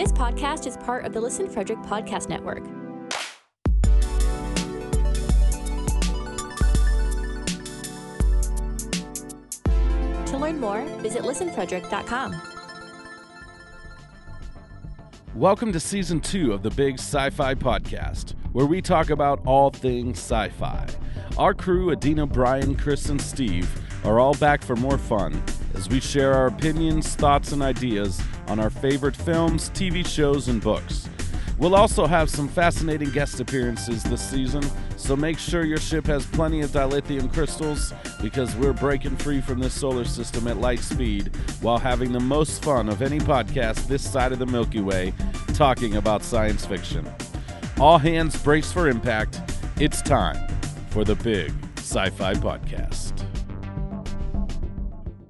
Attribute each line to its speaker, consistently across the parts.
Speaker 1: This podcast is part of the Listen Frederick Podcast Network. To learn more, visit listenfrederick.com.
Speaker 2: Welcome to season two of the Big Sci Fi Podcast, where we talk about all things sci fi. Our crew, Adeena, Brian, Cris, and Steve, are all back for more fun as we share our opinions, thoughts, and ideas on our favorite films, TV shows, and books. We'll also have some fascinating guest appearances this season, so make sure your ship has plenty of dilithium crystals because we're breaking free from this solar system at light speed while having the most fun of any podcast this side of the Milky Way talking about science fiction. All hands brace for impact. It's time for the Big Sci Fi Podcast.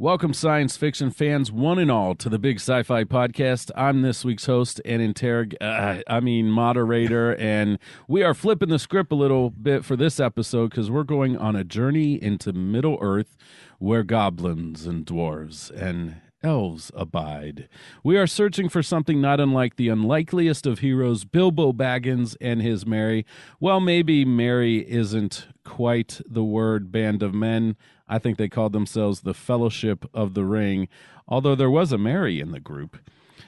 Speaker 2: Welcome, science fiction fans, one and all, to the Big Sci Fi Podcast. I'm this week's host and interrog, uh, I mean, moderator, and we are flipping the script a little bit for this episode because we're going on a journey into Middle Earth where goblins and dwarves and elves abide. We are searching for something not unlike the unlikeliest of heroes, Bilbo Baggins and his Merry. Well, maybe Merry isn't quite the word band of men. I think they called themselves the Fellowship of the Ring, although there was a Mary in the group.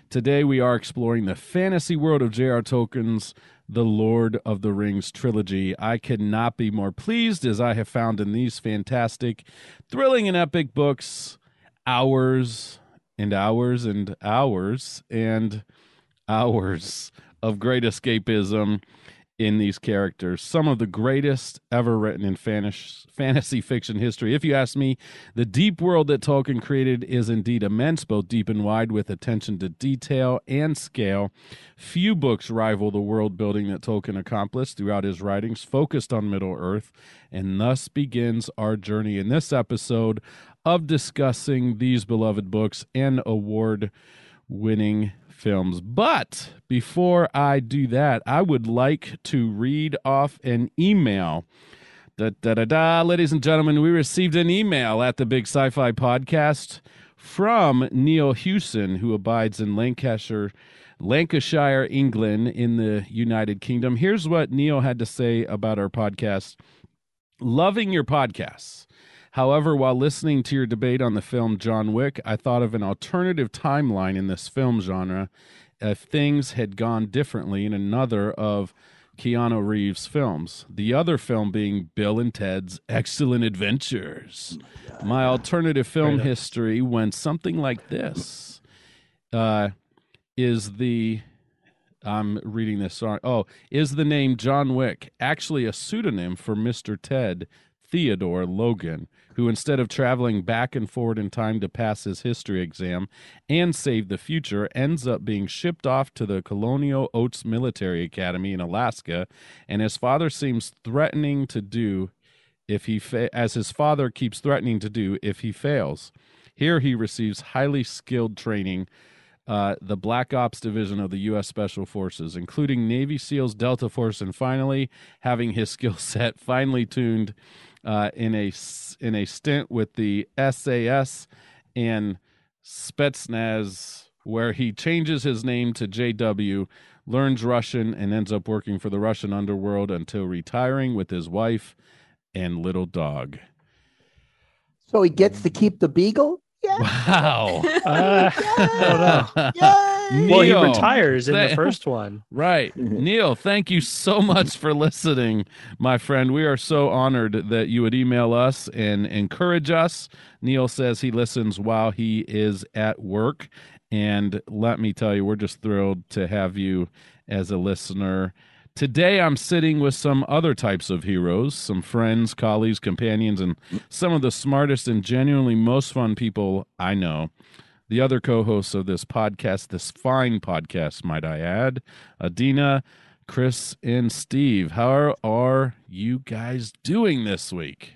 Speaker 2: Today we are exploring the fantasy world of J.R. Tolkien's The Lord of the Rings trilogy. I could not be more pleased as I have found in these fantastic, thrilling, and epic books hours and hours and hours and hours of great escapism in these characters. Some of the greatest ever written in fantasy fiction history. If you ask me, the deep world that Tolkien created is indeed immense, both deep and wide, with attention to detail and scale. Few books rival the world building that Tolkien accomplished throughout his writings, focused on Middle Earth, and thus begins our journey in this episode of discussing these beloved books and award winning films. But before I do that, I would like to read off an email. Da, da, da, da. Ladies and gentlemen, we received an email at the Big Sci Fi Podcast from Neil Hewson, who abides in Lancashire, Lancashire, England, in the United Kingdom. Here's what Neil had to say about our podcast Loving your podcasts. However, while listening to your debate on the film John Wick, I thought of an alternative timeline in this film genre if things had gone differently in another of Keanu Reeves' films. The other film being Bill and Ted's Excellent Adventures. My, alternative film history went something like this. Uh, is the I'm reading this song. Oh, is the name John Wick actually a pseudonym for Mr. Ted Theodore Logan, who instead of traveling back and forward in time to pass his history exam and save the future, ends up being shipped off to the Colonial Oats Military Academy in Alaska, and his father seems threatening to do if he fa- as his father keeps threatening to do if he fails. Here he receives highly skilled training uh, the Black Ops Division of the U.S. Special Forces, including Navy SEALs, Delta Force, and finally having his skill set finely tuned uh, in a in a stint with the SAS and Spetsnaz, where he changes his name to JW, learns Russian, and ends up working for the Russian underworld until retiring with his wife and little dog.
Speaker 3: So he gets to keep the beagle.
Speaker 2: Yeah. Wow. Uh,
Speaker 4: I don't know. Neil, well, he retires in th- the first one.
Speaker 2: Right. Mm-hmm. Neil, thank you so much for listening, my friend. We are so honored that you would email us and encourage us. Neil says he listens while he is at work. And let me tell you, we're just thrilled to have you as a listener. Today, I'm sitting with some other types of heroes, some friends, colleagues, companions, and some of the smartest and genuinely most fun people I know the other co hosts of this podcast, this fine podcast, might I add, Adeena, Cris, and Steve. How are you guys doing this week?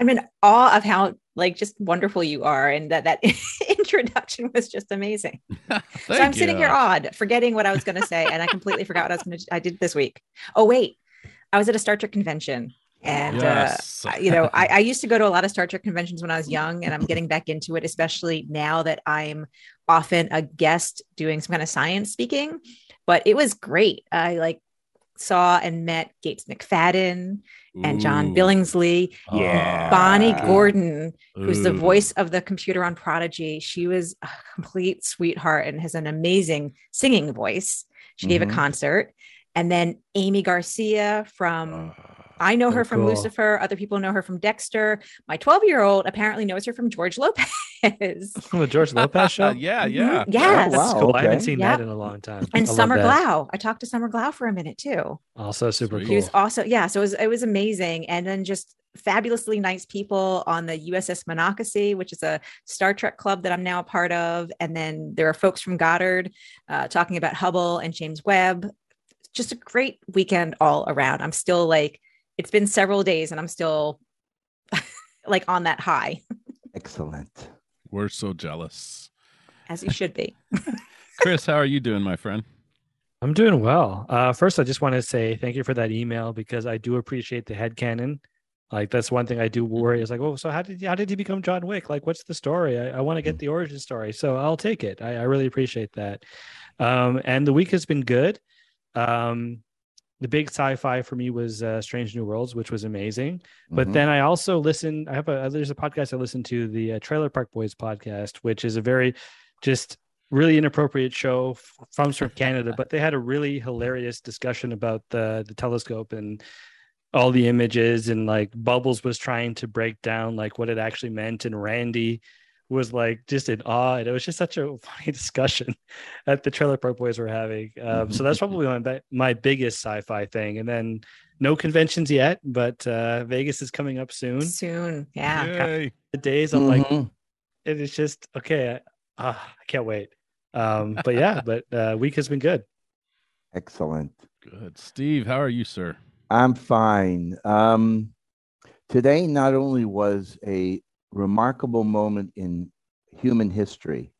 Speaker 5: I'm in awe of how like just wonderful you are and that that introduction was just amazing so i'm you. sitting here odd forgetting what i was going to say and i completely forgot what i was going to i did this week oh wait i was at a star trek convention and uh, yes. uh, you know I, I, used to go to a lot of star trek conventions when i was young and i'm getting back into it especially now that i'm often a guest doing some kind of science speaking, but it was great. I like saw and met Gates McFadden and John Billingsley,
Speaker 3: Yeah.
Speaker 5: Bonnie Gordon, who's the voice of the computer on Prodigy. She was a complete sweetheart and has an amazing singing voice. She gave a
Speaker 3: Mhm.
Speaker 5: concert. And then Aimee Garcia from
Speaker 2: Uh,
Speaker 5: I know
Speaker 4: Oh,
Speaker 5: her from
Speaker 4: cool.
Speaker 5: Lucifer. Other people know her from Dexter. My 12 year old apparently knows her from George Lopez.
Speaker 4: the George Lopez show.
Speaker 2: yeah, yeah.
Speaker 5: Mhm. Yes.
Speaker 3: Oh, wow.
Speaker 4: That's cool. I haven't seen
Speaker 5: Yeah.
Speaker 4: that in a long time.
Speaker 5: And
Speaker 4: love
Speaker 5: Summer. Glau. I talked to Summer Glau for a minute too.
Speaker 4: Also super
Speaker 2: Sweet.
Speaker 5: He was also, yeah. So it was, it was amazing. And then just fabulously nice people on the USS Monocacy, which is a Star Trek club that I'm now a part of. And then there are folks from Goddard uh, talking about Hubble and James Webb. Just a great weekend all around. I'm still like, it's been several days and I'm still like on that high,
Speaker 3: Excellent.
Speaker 2: We're so jealous.
Speaker 5: as you should be.
Speaker 2: Cris, how are you doing, my friend?
Speaker 4: I'm doing well. Uh, first, I just want to say thank you for that email because I do appreciate the head headcanon. Like that's one thing I do worry is like, oh, so how did how did he become John Wick? Like, what's the story? I, I want to get the origin story, so I'll take it. I, I really appreciate that. Um, and the week has been good. Um, the big sci-fi for me was uh, Strange New Worlds, which was amazing. But
Speaker 3: Mhm.
Speaker 4: then I also listen. I have a there's a podcast I listen to, the uh, Trailer Park Boys podcast, which is a very just really inappropriate show from from Canada. But they had a really hilarious discussion about the the telescope and all the images, and like Bubbles was trying to break down like what it actually meant, and Randy was like just in awe, and it was just such a funny discussion that the Trailer Park Boys were having. Um, so that's probably my my biggest sci-fi thing, and then no conventions yet, but uh, Vegas is coming up soon.
Speaker 5: Soon. Yeah.
Speaker 2: Yay.
Speaker 4: The days I'm like,
Speaker 3: Mhm.
Speaker 4: it is just okay. I, ah, I can't wait. Um, but yeah, but uh, week has been good.
Speaker 3: Excellent.
Speaker 2: Good. Steve, how are you, sir?
Speaker 3: I'm fine. Um, today not only was a remarkable moment in human history,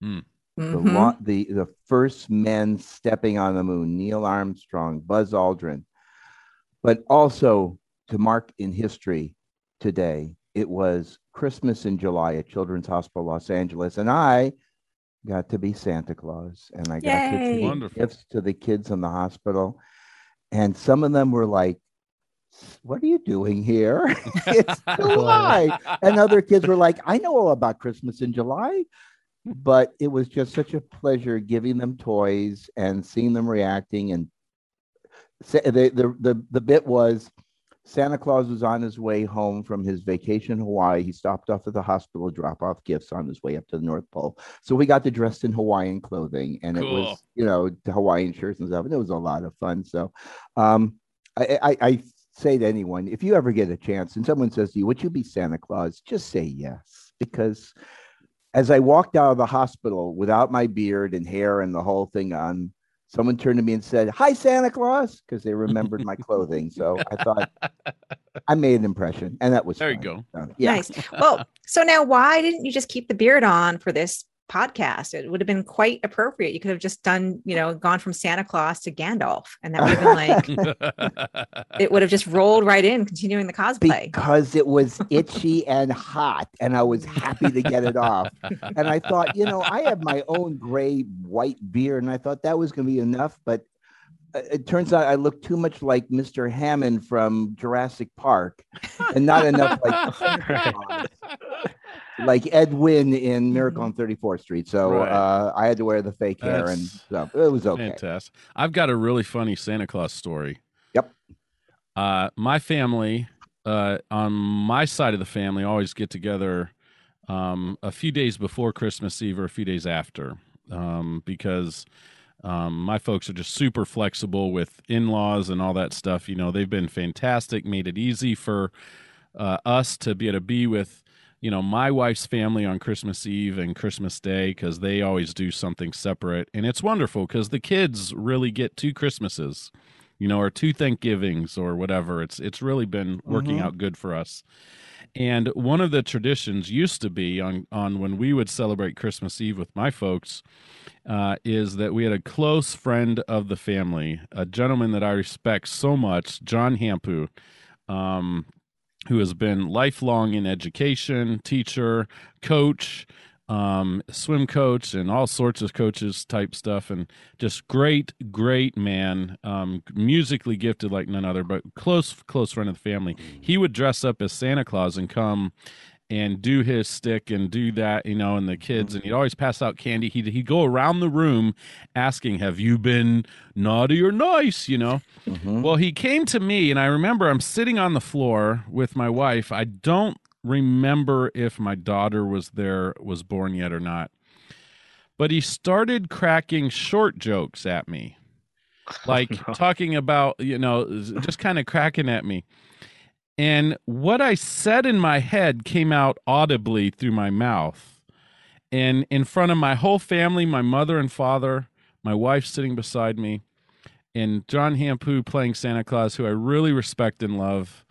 Speaker 3: the,
Speaker 5: Mhm.
Speaker 3: lo- the the first men stepping on the moon, Neil Armstrong, Buzz Aldrin, but also to mark in history today, it was Christmas in July at Children's Hospital Los Angeles, and I got to be Santa Claus, and I got to
Speaker 5: Yay.
Speaker 3: take
Speaker 2: Wonderful.
Speaker 3: gifts to the kids in the hospital, and some of them were like. What are you doing here? it's July and other kids were like, I know all about Christmas in July. But it was just such a pleasure giving them toys and seeing them reacting. And the, the, the, the bit was Santa Claus was on his way home from his vacation in Hawaii. He stopped off at the hospital, to drop off gifts on his way up to the North Pole. So we got to dress in Hawaiian clothing and it was, you know, the Hawaiian shirts and stuff. And it was a lot of fun. So um, I, I, I say to anyone, if you ever get a chance and someone says to you, Would you be Santa Claus? Just say yes. Because as I walked out of the hospital without my beard and hair and the whole thing on, someone turned to me and said, Hi, Santa Claus, because they remembered my clothing. So I thought I made an impression, and that was
Speaker 2: There you go.
Speaker 3: So, yeah.
Speaker 5: Nice. Well, so now why didn't you just keep the beard on for this podcast? It would have been quite appropriate. You could have just done, you know, gone from Santa Claus to Gandalf, and that would have been like it would have just rolled right in, continuing the cosplay.
Speaker 3: because it was itchy and hot and I was happy to get it off. And I thought, you know, I have my own gray white beard and I thought that was going to be enough, but it turns out I look too much like Mr. Hammond from Jurassic Park and not enough like like Ed Wynn in Miracle on 34th Street. So
Speaker 2: Right.
Speaker 3: uh, I had to wear the fake hair and so it was okay.
Speaker 2: Fantastic. I've got a really funny Santa Claus story.
Speaker 3: Yep.
Speaker 2: Uh, my family, uh, on my side of the family, always get together um, a few days before Christmas Eve or a few days after um, because um, my folks are just super flexible with in laws and all that stuff. You know, they've been fantastic, made it easy for uh, us to be able to be with you know my wife's family on christmas eve and christmas day because they always do something separate and it's wonderful because the kids really get two christmases you know or two thanksgivings or whatever it's it's really been working
Speaker 3: Mhm.
Speaker 2: out good for us and one of the traditions used to be on on when we would celebrate christmas eve with my folks uh, is that we had a close friend of the family a gentleman that i respect so much john hampu um, who has been lifelong in education, teacher, coach, um, swim coach and all sorts of coaches type stuff, and just great, great man. Um, musically gifted like none other, but close, close friend of the family. He would dress up as Santa Claus and come and do his stick and do that, you know, and the kids, and he'd always pass out candy. He'd, he'd go around the room asking, Have you been naughty or nice? You know?
Speaker 3: Mhm.
Speaker 2: Well, he came to me, and I remember I'm sitting on the floor with my wife. I don't remember if my daughter was there, was born yet or not. But he started cracking short jokes at me, like oh,
Speaker 4: no.
Speaker 2: talking about, you know, just kind of cracking at me. And what I said in my head came out audibly through my mouth. And in front of my whole family, my mother and father, my wife sitting beside me, and John Hampu playing Santa Claus, who I really respect and love,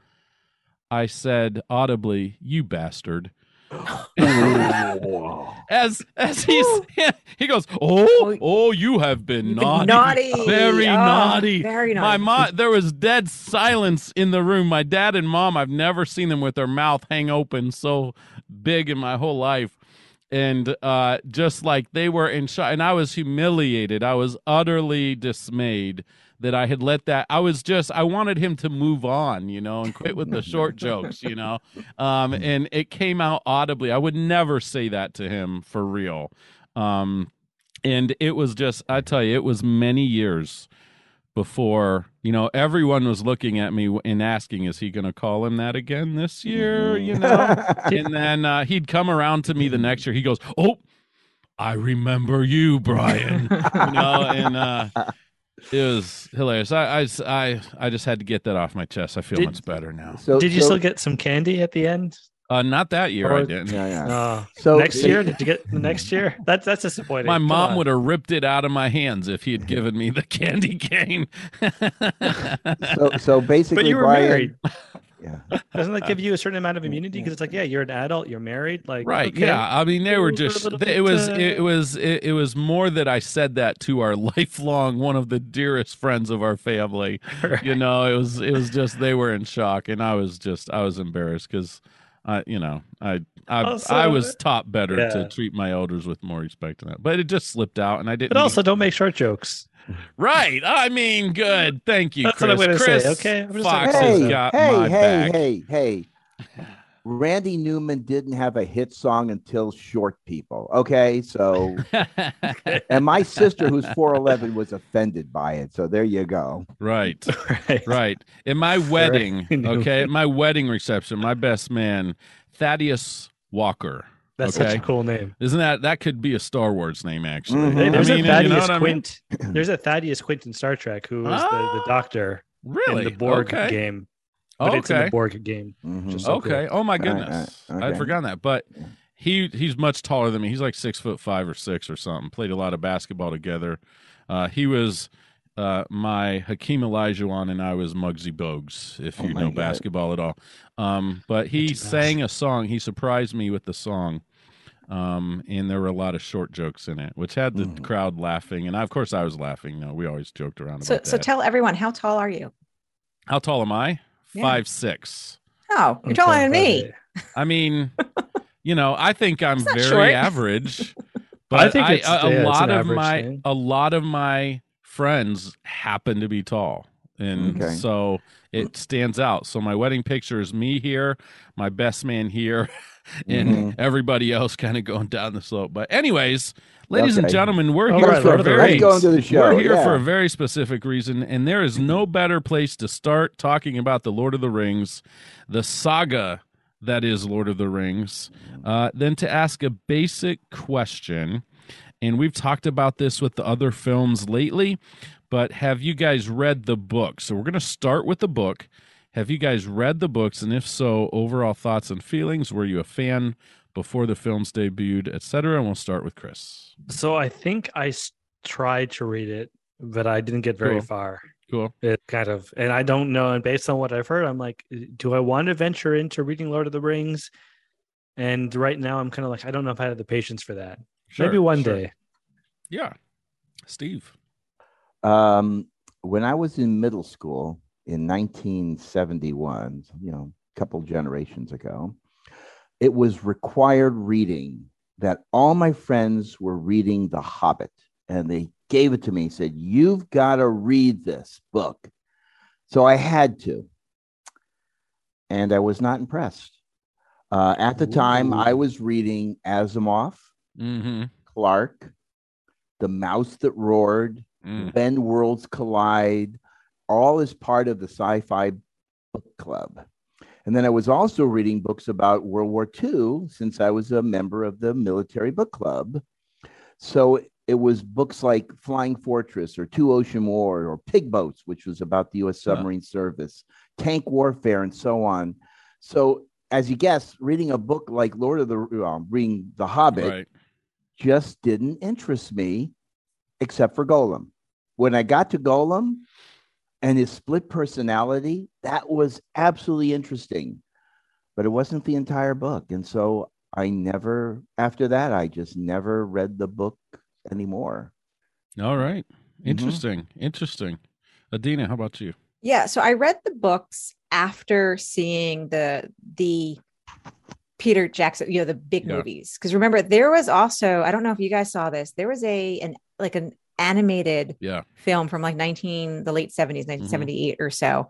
Speaker 2: I said audibly, "You bastard." as as he's he goes, "Oh, oh, you have been
Speaker 5: You've been
Speaker 2: naughty,
Speaker 5: naughty.
Speaker 2: very
Speaker 5: Oh,
Speaker 2: naughty."
Speaker 5: very
Speaker 2: My
Speaker 5: naughty.
Speaker 2: mom, there was dead silence in the room. My dad and mom, I've never seen them with their mouth hang open so big in my whole life. And uh, just like they were in shock, and I was humiliated. I was utterly dismayed that I had let that. I was just, I wanted him to move on, you know, and quit with the short jokes, you know. Um, and it came out audibly. I would never say that to him for real. Um, and it was just, I tell you, it was many years before you know everyone was looking at me and asking is he going to call him that again this year you know and then uh, he'd come around to me the next year he goes oh i remember you brian you know and uh it was hilarious I, I i i just had to get that off my chest i feel
Speaker 4: Did-
Speaker 2: much better now
Speaker 3: So
Speaker 4: Did you
Speaker 3: so-
Speaker 4: still get some candy at the end?
Speaker 2: uh not that year i didn't
Speaker 3: Yeah, yeah.
Speaker 4: Uh,
Speaker 3: So
Speaker 4: next year? Did you get the next year? That's that's disappointing.
Speaker 2: my
Speaker 4: Come
Speaker 2: mom
Speaker 4: on.
Speaker 2: would have ripped it out of my hands if he had given me the candy cane
Speaker 3: So, so basically,
Speaker 4: But you were
Speaker 3: Brian,
Speaker 4: married.
Speaker 3: Yeah.
Speaker 4: Doesn't that give you a certain amount of immunity? Because it's like, yeah, you're an adult, you're married, like
Speaker 2: right
Speaker 4: okay.
Speaker 2: yeah i mean they were
Speaker 4: We're
Speaker 2: just
Speaker 4: little
Speaker 2: it was
Speaker 4: uh,
Speaker 2: it was it, it was more that i said that to our lifelong one of the dearest friends of our family you know it was it was just they were in shock and i was just i was embarrassed because i you know i i,
Speaker 4: Also-
Speaker 2: I was taught better
Speaker 4: Yeah.
Speaker 2: to treat my elders with more respect than that but it just slipped out and i didn't
Speaker 4: But also, don't make short jokes.
Speaker 2: Right oh, i mean good thank you
Speaker 4: That's
Speaker 2: cris
Speaker 4: what I'm gonna say,
Speaker 2: cris
Speaker 4: okay? I'm just
Speaker 2: fox
Speaker 4: like,
Speaker 2: has
Speaker 3: Hey,
Speaker 2: got
Speaker 3: hey,
Speaker 2: my
Speaker 3: hey,
Speaker 2: back
Speaker 3: hey, hey. Randy Newman didn't have a hit song until Short People. Okay, so and my sister, who's four eleven, was offended by it. So there you go.
Speaker 2: right
Speaker 4: right.
Speaker 2: right. In my wedding, okay, at my wedding reception, my best man, Thaddeus Walker.
Speaker 4: That's
Speaker 2: okay?
Speaker 4: such a cool name.
Speaker 2: Isn't that that could be a Star Wars name actually?
Speaker 3: Mhm.
Speaker 4: There's
Speaker 2: I mean,
Speaker 4: a
Speaker 2: you know
Speaker 4: Thaddeus
Speaker 2: I mean?
Speaker 4: Quint. There's a Thaddeus Quint in Star Trek who was the, the
Speaker 2: Ah,
Speaker 4: doctor
Speaker 2: Really?
Speaker 4: in the Borg
Speaker 2: okay.
Speaker 4: game. But it's in
Speaker 2: Okay.
Speaker 4: the Borg game.
Speaker 3: Mhm.
Speaker 4: Just so cool.
Speaker 2: Okay. Oh my
Speaker 3: right,
Speaker 2: goodness.
Speaker 3: okay.
Speaker 2: I'd forgotten that. But he he's much taller than me. He's like six foot five or six or something. Played a lot of basketball together. Uh, he was uh, my Hakeem Olajuwon and I was Muggsy Bogues, if
Speaker 3: Oh
Speaker 2: you know
Speaker 3: God.
Speaker 2: basketball at all. Um, but he sang a song. He surprised me with the song. Um, and there were a lot of short jokes in it, which had the
Speaker 3: Mhm.
Speaker 2: crowd laughing, and I, of course I was laughing. You No, we always joked around
Speaker 5: So,
Speaker 2: about
Speaker 5: so
Speaker 2: that.
Speaker 5: tell everyone how tall are you?
Speaker 2: How tall am I?
Speaker 5: Yeah.
Speaker 2: Five six.
Speaker 5: Oh, you're taller than me.
Speaker 2: I mean, you know, I think I'm very
Speaker 5: short.
Speaker 2: average. But
Speaker 4: I think it's-
Speaker 2: a, a
Speaker 4: yeah, it's
Speaker 2: lot
Speaker 4: an
Speaker 2: of my
Speaker 4: thing.
Speaker 2: a lot of my friends happen to be tall. And
Speaker 3: Okay.
Speaker 2: so it stands out. So my wedding picture is me here, my best man here, and
Speaker 3: Mhm.
Speaker 2: everybody else kind of going down the slope. But anyways, ladies and gentlemen, we're
Speaker 4: All
Speaker 2: here
Speaker 4: right,
Speaker 2: for a very
Speaker 3: Let's go into the show.
Speaker 2: we're here
Speaker 3: yeah.
Speaker 2: for a very specific reason, and there is no better place to start talking about the Lord of the Rings, the saga that is Lord of the Rings, uh, than to ask a basic question. And we've talked about this with the other films lately, but have you guys read the book? So we're going to start with the book. Have you guys read the books? And if so, overall thoughts and feelings? Were you a fan before the films debuted, etc.? And we'll start with Cris.
Speaker 4: So I think I tried to read it, but I didn't get very
Speaker 2: Cool.
Speaker 4: far.
Speaker 2: Cool.
Speaker 4: It kind of, and I don't know. And based on what I've heard, I'm like, do I want to venture into reading Lord of the Rings? And right now, I'm kind of like, I don't know if I have the patience for that.
Speaker 2: Sure,
Speaker 4: Maybe one
Speaker 2: sure.
Speaker 4: day.
Speaker 2: Yeah. Steve.
Speaker 3: Um, when I was in middle school in 1971, you know, a couple generations ago, it was required reading that all my friends were reading The Hobbit and they gave it to me and said, You've got to read this book. So I had to. And I was not impressed. Uh, at the time, I was reading Asimov,
Speaker 2: Mm-hmm.
Speaker 3: Clarke, The Mouse That Roared,
Speaker 2: Mm.
Speaker 3: When Worlds Collide, all as part of the sci fi book club. And then I was also reading books about World War II since I was a member of the military book club. So it was books like Flying Fortress or Two Ocean War or Pig Boats, which was about the US submarine service, tank warfare, and so on. So, as you guess, reading a book like Lord of the um, reading The Hobbit
Speaker 2: Right.
Speaker 3: Just didn't interest me, except for Gollum. When I got to Gollum and his split personality, that was absolutely interesting, but it wasn't the entire book. And so I never, after that, I just never read the book anymore.
Speaker 2: All right.
Speaker 3: Mm-hmm.
Speaker 2: Interesting. Interesting. Adeena, how about you?
Speaker 5: Yeah, so I read the books after seeing the the Peter Jackson, you know, the big
Speaker 2: Yeah.
Speaker 5: movies. Because remember, there was also I don't know if you guys saw this. There was a an like an animated
Speaker 2: Yeah.
Speaker 5: film from like 19 the late 70s
Speaker 2: Mm-hmm.
Speaker 5: 1978 or so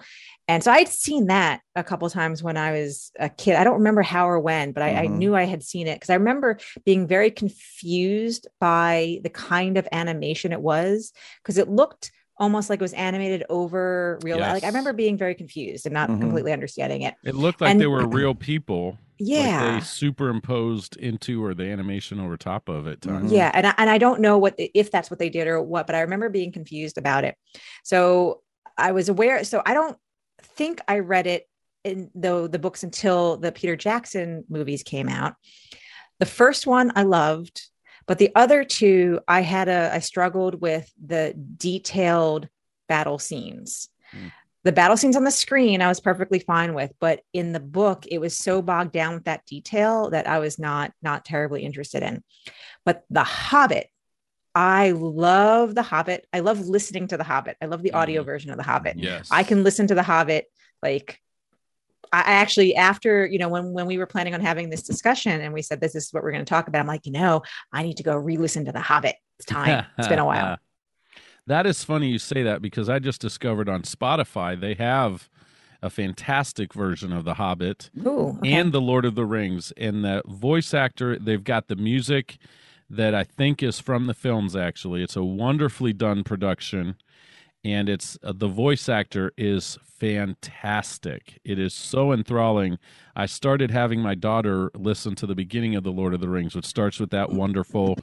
Speaker 5: and so i'd seen that a couple times when i was a kid i don't remember how or when but I, I
Speaker 3: Mhm.
Speaker 5: knew i had seen it because i remember being very confused by the kind of animation it was because it looked almost like it was animated over real like i remember being very confused and not
Speaker 3: Mhm.
Speaker 5: completely understanding it
Speaker 2: It looked like
Speaker 5: And-
Speaker 2: they were real people.
Speaker 5: Yeah
Speaker 2: Like they superimposed into or the animation over top of it. Times.
Speaker 5: Yeah, and I, and I don't know what if that's what they did or what, but I remember being confused about it. So I was aware. So I don't think I read it in though the books until the Peter Jackson movies came out. The first one I loved, but the other two I had a I struggled with the detailed battle scenes.
Speaker 2: Hmm.
Speaker 5: The battle scenes on the screen I was perfectly fine with, but in the book it was so bogged down with that detail that I was not not terribly interested in. But The Hobbit, I love The Hobbit. I love listening to The Hobbit. I love the audio
Speaker 2: Mhm.
Speaker 5: version of The Hobbit.
Speaker 2: Yes.
Speaker 5: I can listen to The Hobbit like I I actually after you know when when we were planning on having this discussion and we said this is what we're going to talk about I'm like you know I need to go re-listen to The Hobbit. It's time. it's been a while.
Speaker 2: That is funny you say that because I just discovered on Spotify they have a fantastic version of The Hobbit
Speaker 5: Ooh, okay.
Speaker 2: and The Lord of the Rings. And the voice actor, they've got the music that I think is from the films, actually. It's a wonderfully done production. And it's uh, the voice actor is fantastic. It is so enthralling. I started having my daughter listen to the beginning of The Lord of the Rings, which starts with that wonderful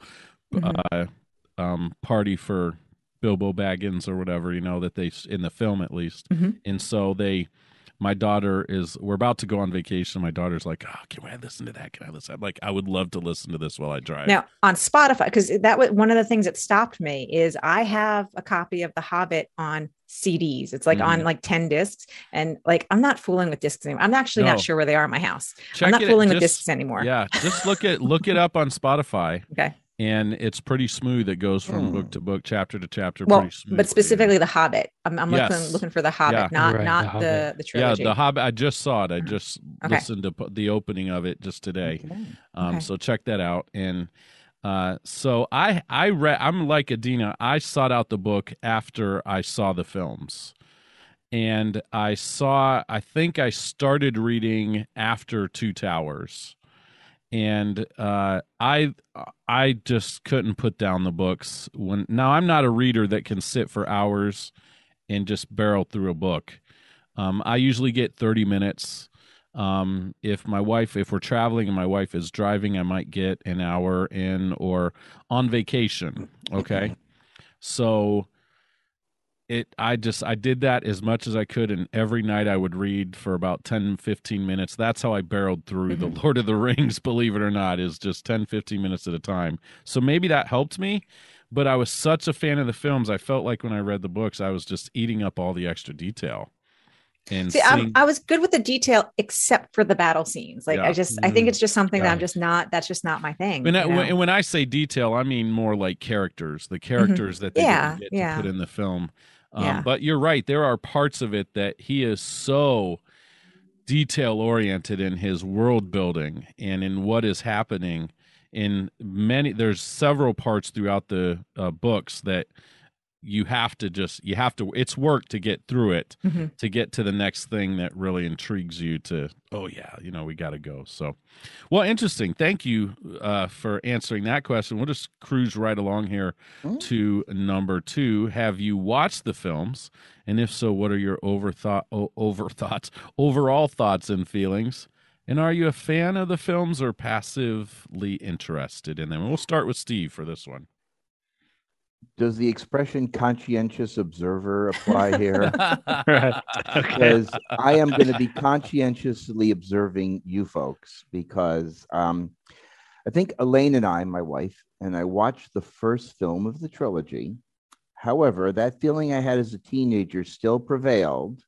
Speaker 5: Mhm.
Speaker 2: uh, um, party for Bilbo Baggins or whatever, you know, that they in the film at least.
Speaker 5: Mhm.
Speaker 2: And so they, my daughter is, we're about to go on vacation. My daughter's like, oh, can I listen to that? Can I listen? I'm like, I would love to listen to this while I drive.
Speaker 5: Now on Spotify, because that was one of the things that stopped me is I have a copy of The Hobbit on CDs. It's like on
Speaker 2: Mhm.
Speaker 5: like 10 discs. And like I'm not fooling with discs anymore. I'm actually
Speaker 2: No.
Speaker 5: not sure where they are in my house.
Speaker 2: Check
Speaker 5: I'm not
Speaker 2: it-
Speaker 5: fooling with discs anymore.
Speaker 2: Yeah, just look at look it up on Spotify.
Speaker 5: Okay.
Speaker 2: And it's pretty smooth. It goes from
Speaker 3: Hmm.
Speaker 2: book to book, chapter to chapter.
Speaker 5: Well,
Speaker 2: pretty smooth.
Speaker 5: but specifically The Hobbit. I'm, I'm
Speaker 2: Yes.
Speaker 5: looking looking for The Hobbit,
Speaker 2: Yeah.
Speaker 5: not
Speaker 4: Right, The
Speaker 5: not the
Speaker 4: Hobbit.
Speaker 5: the,
Speaker 2: yeah,
Speaker 5: trilogy.
Speaker 2: the Hobbit. I just saw it. I just
Speaker 5: Okay.
Speaker 2: listened to p- the opening of it just today.
Speaker 3: Okay.
Speaker 2: Um,
Speaker 5: Okay.
Speaker 2: so check that out. And uh, so I I read. I'm like Adeena. I sought out the book after I saw the films, and I saw. I think I started reading after Two Towers, and uh, I I just couldn't put down the books. When now I'm not a reader that can sit for hours and just barrel through a book. Um, I usually get 30 minutes. Um, if my wife, if we're traveling and my wife is driving, I might get an hour in or on vacation. Okay. So it, I just, I did that as much as I could. And every night I would read for about 10, 15 minutes. That's how I barreled through the mm-hmm. Lord of the Rings, believe it or not, is just 10, 15 minutes at a time. So maybe that helped me. But I was such a fan of the films. I felt like when I read the books, I was just eating up all the extra detail. And
Speaker 5: See, I was good with the detail except for the battle scenes. Like
Speaker 2: Yeah.
Speaker 5: I just, I think
Speaker 4: Mm.
Speaker 5: it's just something that I'm just not. That's just not my thing.
Speaker 2: When I,
Speaker 5: you know?
Speaker 2: when, when I say detail, I mean more like characters, the characters that they
Speaker 5: Mm-hmm. Yeah, yeah.
Speaker 2: to put in the film. Um,
Speaker 5: Yeah.
Speaker 2: But you're right; there are parts of it that he is so detail oriented in his world building and in what is happening in many there's several parts throughout the uh, books that you have to just you have to it's work to get through it
Speaker 5: Mm-hmm.
Speaker 2: to get to the next thing that really intrigues you to oh yeah you know we got to go so well interesting thank you uh, for answering that question we'll just cruise right along here
Speaker 3: Mm.
Speaker 2: to number two have you watched the films and if so what are your overthought over thoughts overall thoughts and feelings and are you a fan of the films or passively interested in them? We'll start with Steve for this one.
Speaker 3: Does the expression conscientious observer apply here?
Speaker 4: right. Okay.
Speaker 3: because I am going to be conscientiously observing you folks because um, I think Elaine and I, my wife, and I watched the first film of the trilogy. However, that feeling I had as a teenager still prevailed,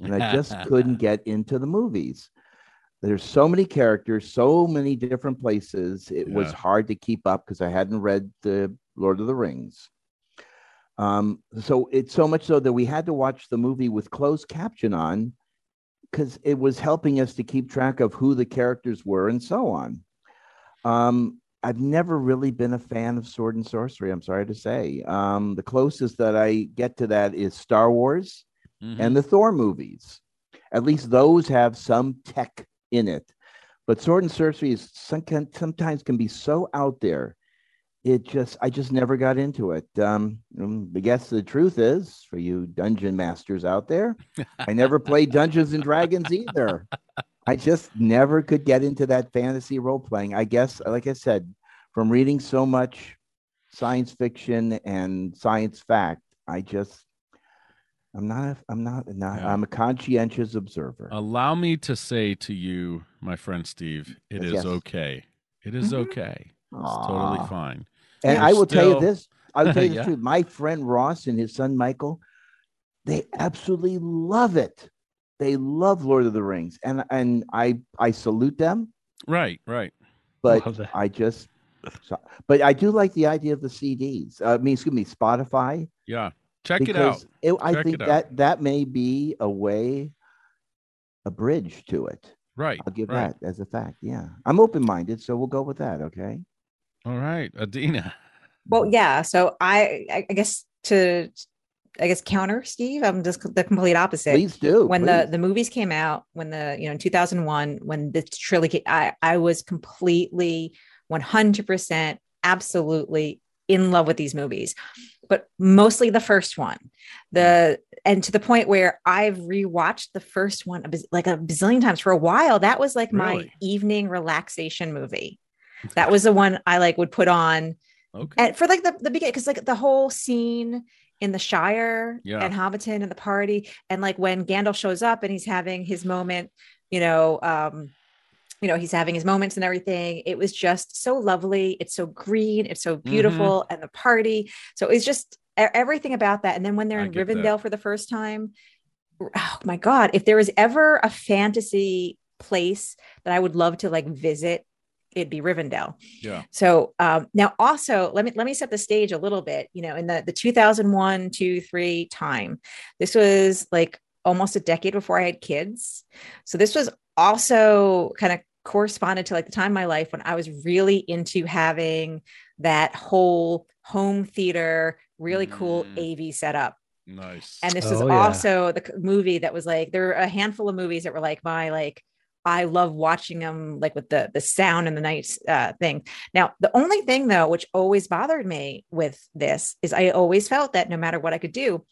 Speaker 3: and I just couldn't get into the movies. There's so many characters, so many different places. It was hard to keep up because I hadn't read the Lord of the Rings. Um, so it's so much so that we had to watch the movie with closed caption on because it was helping us to keep track of who the characters were and so on. Um, I've never really been a fan of sword and sorcery. I'm sorry to say. Um, the closest that I get to that is Star Wars
Speaker 2: Mhm.
Speaker 3: and the Thor movies. At least those have some tech in it. But sword and sorcery is some, can, sometimes can be so out there. It just, I just never got into it. Um, um, I guess the truth is, for you dungeon masters out there, I never played Dungeons and Dragons either. I just never could get into that fantasy role playing. I guess, like I said, from reading so much science fiction and science fact, I just, I'm not. I'm not, not
Speaker 2: Yeah.
Speaker 3: I'm a conscientious observer.
Speaker 2: Allow me to say to you, my friend Steve, it
Speaker 3: Yes,
Speaker 2: is
Speaker 3: yes.
Speaker 2: okay. It is
Speaker 5: Mhm.
Speaker 2: okay. It's totally fine.
Speaker 3: And
Speaker 2: You're
Speaker 3: I will tell you this. I will tell you
Speaker 2: Yeah.
Speaker 3: the truth. My friend Ross and his son Michael, they absolutely love it. They love Lord of the Rings, and and I I salute them.
Speaker 2: Right, right.
Speaker 3: But I just, but I do like the idea of the CDs. Uh, I mean, excuse me, Spotify.
Speaker 2: Yeah. Check it out.
Speaker 3: it- I
Speaker 2: Check
Speaker 3: think
Speaker 2: it out.
Speaker 3: that that may be a way, a bridge to it.
Speaker 2: Right.
Speaker 3: I'll give
Speaker 2: right.
Speaker 3: that as a fact. Yeah, I'm open minded, so we'll go with that. Okay.
Speaker 2: All right. Adeena.
Speaker 5: Well, yeah. So I, I I guess to, I guess counter Steve. I'm just the complete opposite.
Speaker 3: Please do.
Speaker 5: when the
Speaker 3: please.
Speaker 5: the movies came out when the you know in 2001 when the trilogy i i was completely 100% absolutely in love with these movies but mostly the first one the and to the point where i've rewatched the first one a like a bazillion times for a while that was like my evening relaxation movie that was the one i like would put on
Speaker 2: Okay.
Speaker 5: and for like the, the beginning because like the whole scene in the shire
Speaker 2: Yeah.
Speaker 5: and hobbiton and the party and like when gandalf shows up and he's having his moment you know um you know he's having his moments and everything it was just so lovely it's so green it's so
Speaker 2: Mm-hmm.
Speaker 5: beautiful and the party so it's just everything about that and then when they're in
Speaker 2: get that.
Speaker 5: rivendell for the first time oh my god if there was ever a fantasy place that i would love to like visit it'd be rivendell
Speaker 2: yeah.
Speaker 5: so um, now also let me let me set the stage a little bit. You know, in the the 2001, 2, 3 time, this was like almost a decade before I had kids. So this was also kind of corresponded to like the time in my life when I was really into having that whole home theater, really cool
Speaker 2: Mm.
Speaker 5: AV setup.
Speaker 2: Nice.
Speaker 5: And this was
Speaker 4: Oh, yeah.
Speaker 5: also the movie that was like there were a handful of movies that were like my like I love watching them like with the the sound and the night uh, thing. Now the only thing though, which always bothered me with this, is I always felt that no matter what I could do,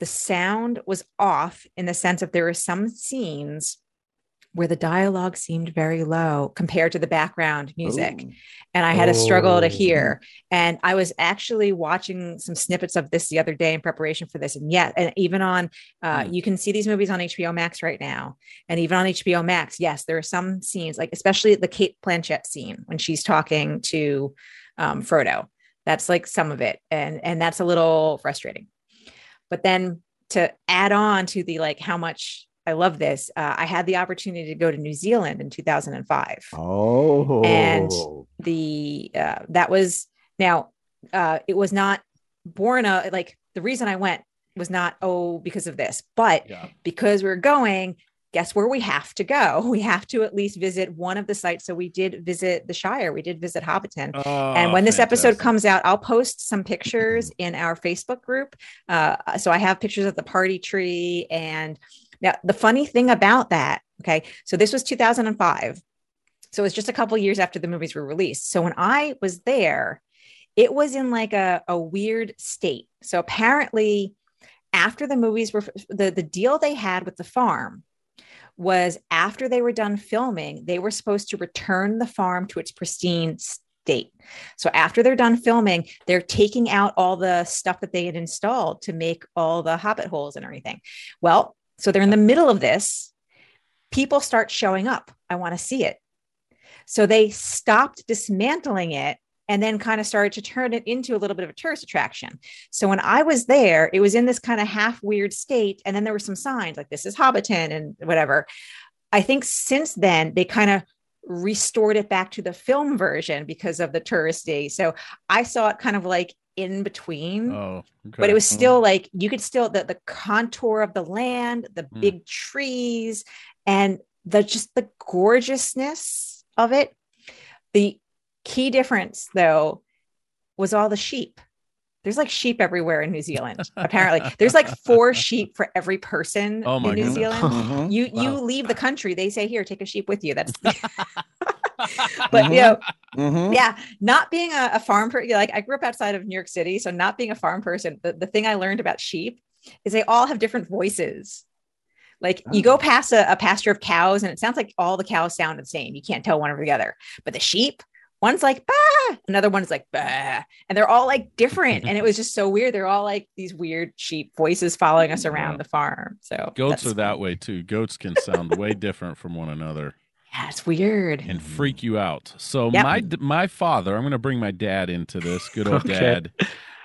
Speaker 5: the sound was off in the sense that there were some scenes where the dialogue seemed very low compared to the background music
Speaker 3: Ooh.
Speaker 5: and I had a struggle to
Speaker 4: Oh.
Speaker 5: hear. And I was actually watching some snippets of this the other day in preparation for this. And yet, and even on, uh,
Speaker 2: Hmm.
Speaker 5: you can see these movies on HBO Max right now. And even on HBO Max, yes, there are some scenes, like especially the Cate Blanchett scene when she's talking to um, Frodo. That's like some of it, and and that's a little frustrating. But then to add on to the like how much I love this, uh, I had the opportunity to go to New Zealand in 2005
Speaker 3: Oh.
Speaker 5: And- the uh, that was now uh, it was not born a like the reason I went was not oh because of this, but
Speaker 2: yeah.
Speaker 5: because we're going, guess where we have to go? We have to at least visit one of the sites. So we did visit the Shire. We did visit Hobbiton.
Speaker 2: Oh,
Speaker 5: and when this episode comes out, I'll post some pictures in our Facebook group. Uh, so I have pictures of the party tree. And now the funny thing about that, okay, so this was 2005. So it was just a couple years after the movies were released. So when I was there, it was in like a, a weird state. So apparently, after the movies were the, the deal they had with the farm was after they were done filming, they were supposed to return the farm to its pristine state. So after they're done filming, they're taking out all the stuff that they had installed to make all the hobbit holes and everything. Well, so they're in the middle of this. People start showing up. I want to see it. So they stopped dismantling it and then kind of started to turn it into a little bit of a tourist attraction. So when I was there, it was in this kind of half weird state. And then there were some signs like this is Hobbiton and whatever. I think since then they kind of restored it back to the film version because of the touristy. So I saw it kind of like in between.
Speaker 2: Oh, okay.
Speaker 5: But it was still like you could still the, the contour of the land, the
Speaker 2: Mm.
Speaker 5: big trees, and the just the gorgeousness of it. The key difference though was all the sheep. There's like sheep everywhere in New Zealand. Apparently, there's like four sheep for every person
Speaker 2: Oh my
Speaker 5: in New
Speaker 2: goodness.
Speaker 5: Zealand.
Speaker 3: Mhm.
Speaker 5: You you leave the country, they say here, take a sheep with you. That's but you know,
Speaker 3: Mhm.
Speaker 5: yeah, not being a, a farm person, like I grew up outside of New York City, so not being a farm person, the, the thing I learned about sheep is they all have different voices. Like you go past a, a pasture of cows, and it sounds like all the cows sound the same. You can't tell one from the other. But the sheep, one's like bah, another one's like bah, and they're all like different. and it was just so weird. They're all like these weird sheep voices following us around the farm. So
Speaker 2: Goats
Speaker 5: that's-
Speaker 2: are that way too. Goats can sound way different from one another
Speaker 5: Yeah, it's weird.
Speaker 2: and freak you out. So
Speaker 5: Yep.
Speaker 2: my my father, I'm going to bring my dad into this. Good old
Speaker 4: Okay.
Speaker 2: dad.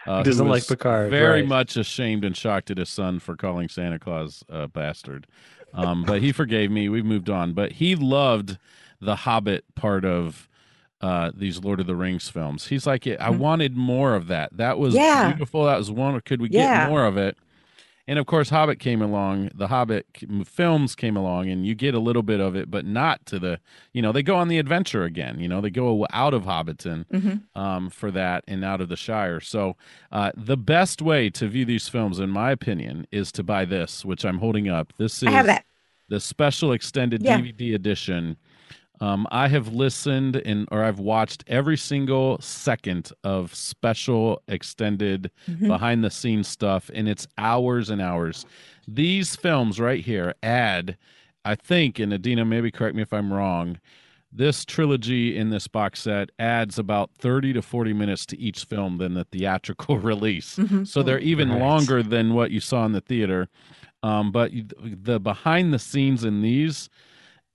Speaker 2: Uh,
Speaker 4: doesn't like
Speaker 2: was
Speaker 4: Picard,
Speaker 2: Very
Speaker 4: right.
Speaker 2: much ashamed and shocked at his son for calling Santa Claus a bastard. Um, but he forgave me. We've moved on. But he loved the Hobbit part of uh, these Lord of the Rings films. He's like, I
Speaker 5: Mhm.
Speaker 2: wanted more of that. That was
Speaker 5: Yeah.
Speaker 2: beautiful. That was one. Could we
Speaker 5: Yeah.
Speaker 2: get more of it? And of course, Hobbit came along. The Hobbit films came along, and you get a little bit of it, but not to the. You know, they go on the adventure again. You know, they go out of Hobbiton
Speaker 5: Mhm.
Speaker 2: um, for that and out of the Shire. So uh, the best way to view these films, in my opinion, is to buy this, which I'm holding up. This is
Speaker 5: I have that.
Speaker 2: the special extended
Speaker 5: Yeah.
Speaker 2: DVD edition. Um, I have listened and or I've watched every single second of special extended
Speaker 5: Mhm.
Speaker 2: behind the scenes stuff, and it's hours and hours. These films right here add, I think, and Adeena, maybe correct me if I'm wrong. This trilogy in this box set adds about 30 to 40 minutes to each film than the theatrical release.
Speaker 5: Mhm.
Speaker 2: So they're even
Speaker 4: Right.
Speaker 2: longer than what you saw in the theater. Um, but the behind the scenes in these,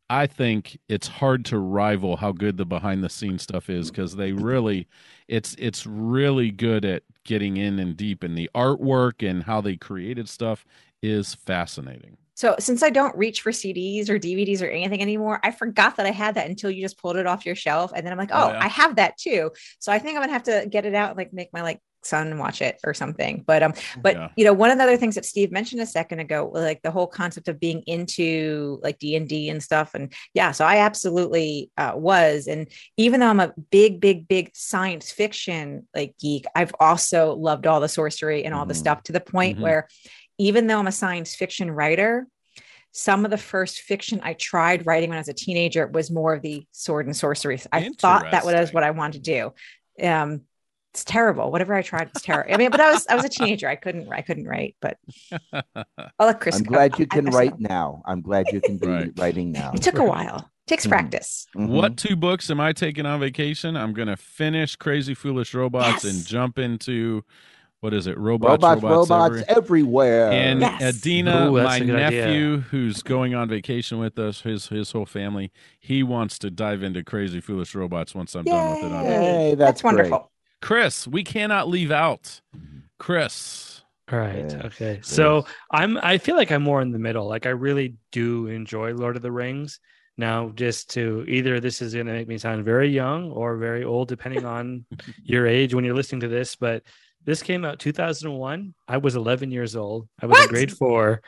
Speaker 2: I think it's hard to rival how good the behind the scenes stuff is because they really, it's it's really good at getting in and deep, and the artwork and how they created stuff is fascinating.
Speaker 5: So since I don't reach for CDs or DVDs or anything anymore, I forgot that I had that until you just pulled it off your shelf. And then I'm like,
Speaker 2: Oh,
Speaker 5: oh,
Speaker 2: yeah.
Speaker 5: I have that too. So I think I'm gonna have to get it out and like make my like son watch it or something. But um, but
Speaker 2: Yeah.
Speaker 5: you know, one of the other things that Steve mentioned a second ago, like the whole concept of being into like D and D and stuff. And yeah, so I absolutely uh, was. And even though I'm a big, big, big science fiction like geek, I've also loved all the sorcery and all the
Speaker 3: Mhm.
Speaker 5: stuff to the point
Speaker 2: Mhm.
Speaker 5: where even though I'm a science fiction writer, some of the first fiction I tried writing when I was a teenager was more of the sword and sorcery. I thought that was what I wanted to do. Um, it's terrible. Whatever I tried, it's terrible. I mean, but I was I was a teenager. I couldn't I couldn't write. But I'll let Cris.
Speaker 3: I'm
Speaker 5: go.
Speaker 3: glad you can
Speaker 5: I-
Speaker 3: write now. I'm glad you can be
Speaker 2: Right.
Speaker 3: writing now.
Speaker 5: It took a while. It takes
Speaker 3: Mhm.
Speaker 5: practice.
Speaker 3: Mhm.
Speaker 2: What two books am I taking on vacation? I'm going to finish Crazy Foolish Robots
Speaker 5: Yes.
Speaker 2: and jump into what is it? Robots,
Speaker 3: Robots,
Speaker 2: robots,
Speaker 3: robots,
Speaker 2: every-
Speaker 3: everywhere.
Speaker 2: And
Speaker 5: Yes.
Speaker 2: Adeena,
Speaker 4: Ooh,
Speaker 2: my
Speaker 4: a good idea.
Speaker 2: nephew, who's going on vacation with us, his his whole family, he wants to dive into Crazy Foolish Robots once I'm done with it. On
Speaker 5: Yay.
Speaker 3: Hey,
Speaker 5: That's,
Speaker 3: that's great.
Speaker 5: wonderful.
Speaker 2: Cris, we cannot leave out Cris.
Speaker 4: All right.
Speaker 3: Yes,
Speaker 4: Okay.
Speaker 3: yes.
Speaker 4: So I'm I feel like I'm more in the middle. Like I really do enjoy Lord of the Rings. Now, just to either this is going to make me sound very young or very old, depending on your age when you're listening to this. But this came out 2001. I was 11 years old. I was
Speaker 5: What?
Speaker 4: in grade four.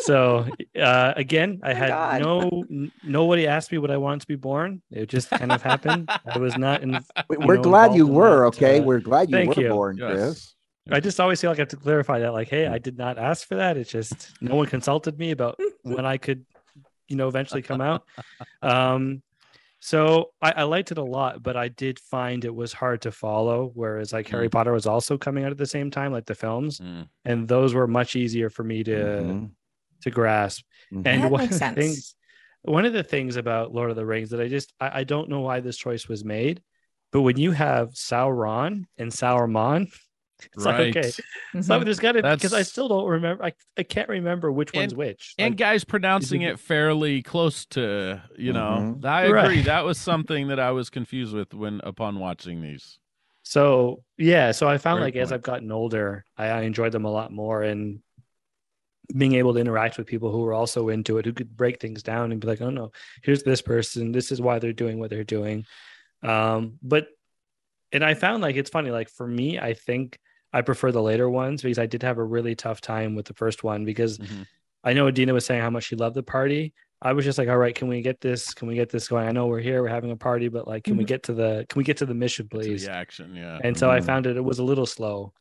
Speaker 4: So uh, again, I
Speaker 5: Oh
Speaker 4: had
Speaker 5: God.
Speaker 4: no n- nobody asked me what I wanted to be born. It just kind of happened. I was not in.
Speaker 3: We-
Speaker 4: you
Speaker 3: We're
Speaker 4: know,
Speaker 3: glad you were,
Speaker 4: that,
Speaker 3: okay?
Speaker 4: uh,
Speaker 3: We're glad you
Speaker 4: thank
Speaker 3: were
Speaker 4: you.
Speaker 3: born,
Speaker 2: Yes.
Speaker 3: Cris.
Speaker 4: I just always feel like I have to clarify that, like, hey, I did not ask for that. It's just no one consulted me about when I could, you know, eventually come out. Um, so I, I liked it a lot, but I did find it was hard to follow. Whereas like Harry Potter was also coming out at the same time, like the films,
Speaker 2: Mm.
Speaker 4: and those were much easier for me to
Speaker 3: Mhm.
Speaker 4: To grasp.
Speaker 3: Mhm.
Speaker 4: And
Speaker 5: That
Speaker 4: one
Speaker 5: makes
Speaker 4: of the
Speaker 5: sense.
Speaker 4: things, one of the things about Lord of the Rings that I just I, I don't know why this choice was made, but when you have Sauron and Saruman, it's
Speaker 2: Right.
Speaker 4: like okay,
Speaker 5: Mhm.
Speaker 4: so there's got to because I still don't remember. I, I can't remember which one's
Speaker 2: And-
Speaker 4: which.
Speaker 2: and guys pronouncing
Speaker 4: it-
Speaker 2: it fairly close to you know
Speaker 3: Mhm.
Speaker 2: i
Speaker 4: Right.
Speaker 2: agree that was something that i was confused with when upon watching these
Speaker 4: so yeah, so I found
Speaker 2: Great
Speaker 4: like as. I've gotten older, I, I enjoyed them a lot more and being able to interact with people who are also into it, who could break things down and be like, oh no, here's this person, this is why they're doing what they're doing. Um, but and I found like it's funny, like for me, I think I prefer the later ones because I did have a really tough time with the first one because
Speaker 2: Mhm.
Speaker 4: I know Adeena was saying how much she loved the party. I was just like, all right, can we get this? Can we get this going? I know we're here, we're having a party, but like, can we
Speaker 5: Mhm.
Speaker 4: get to the can we get to the mission, please?
Speaker 2: the action yeah
Speaker 4: And so I
Speaker 3: Mhm.
Speaker 4: found it it was a little slow.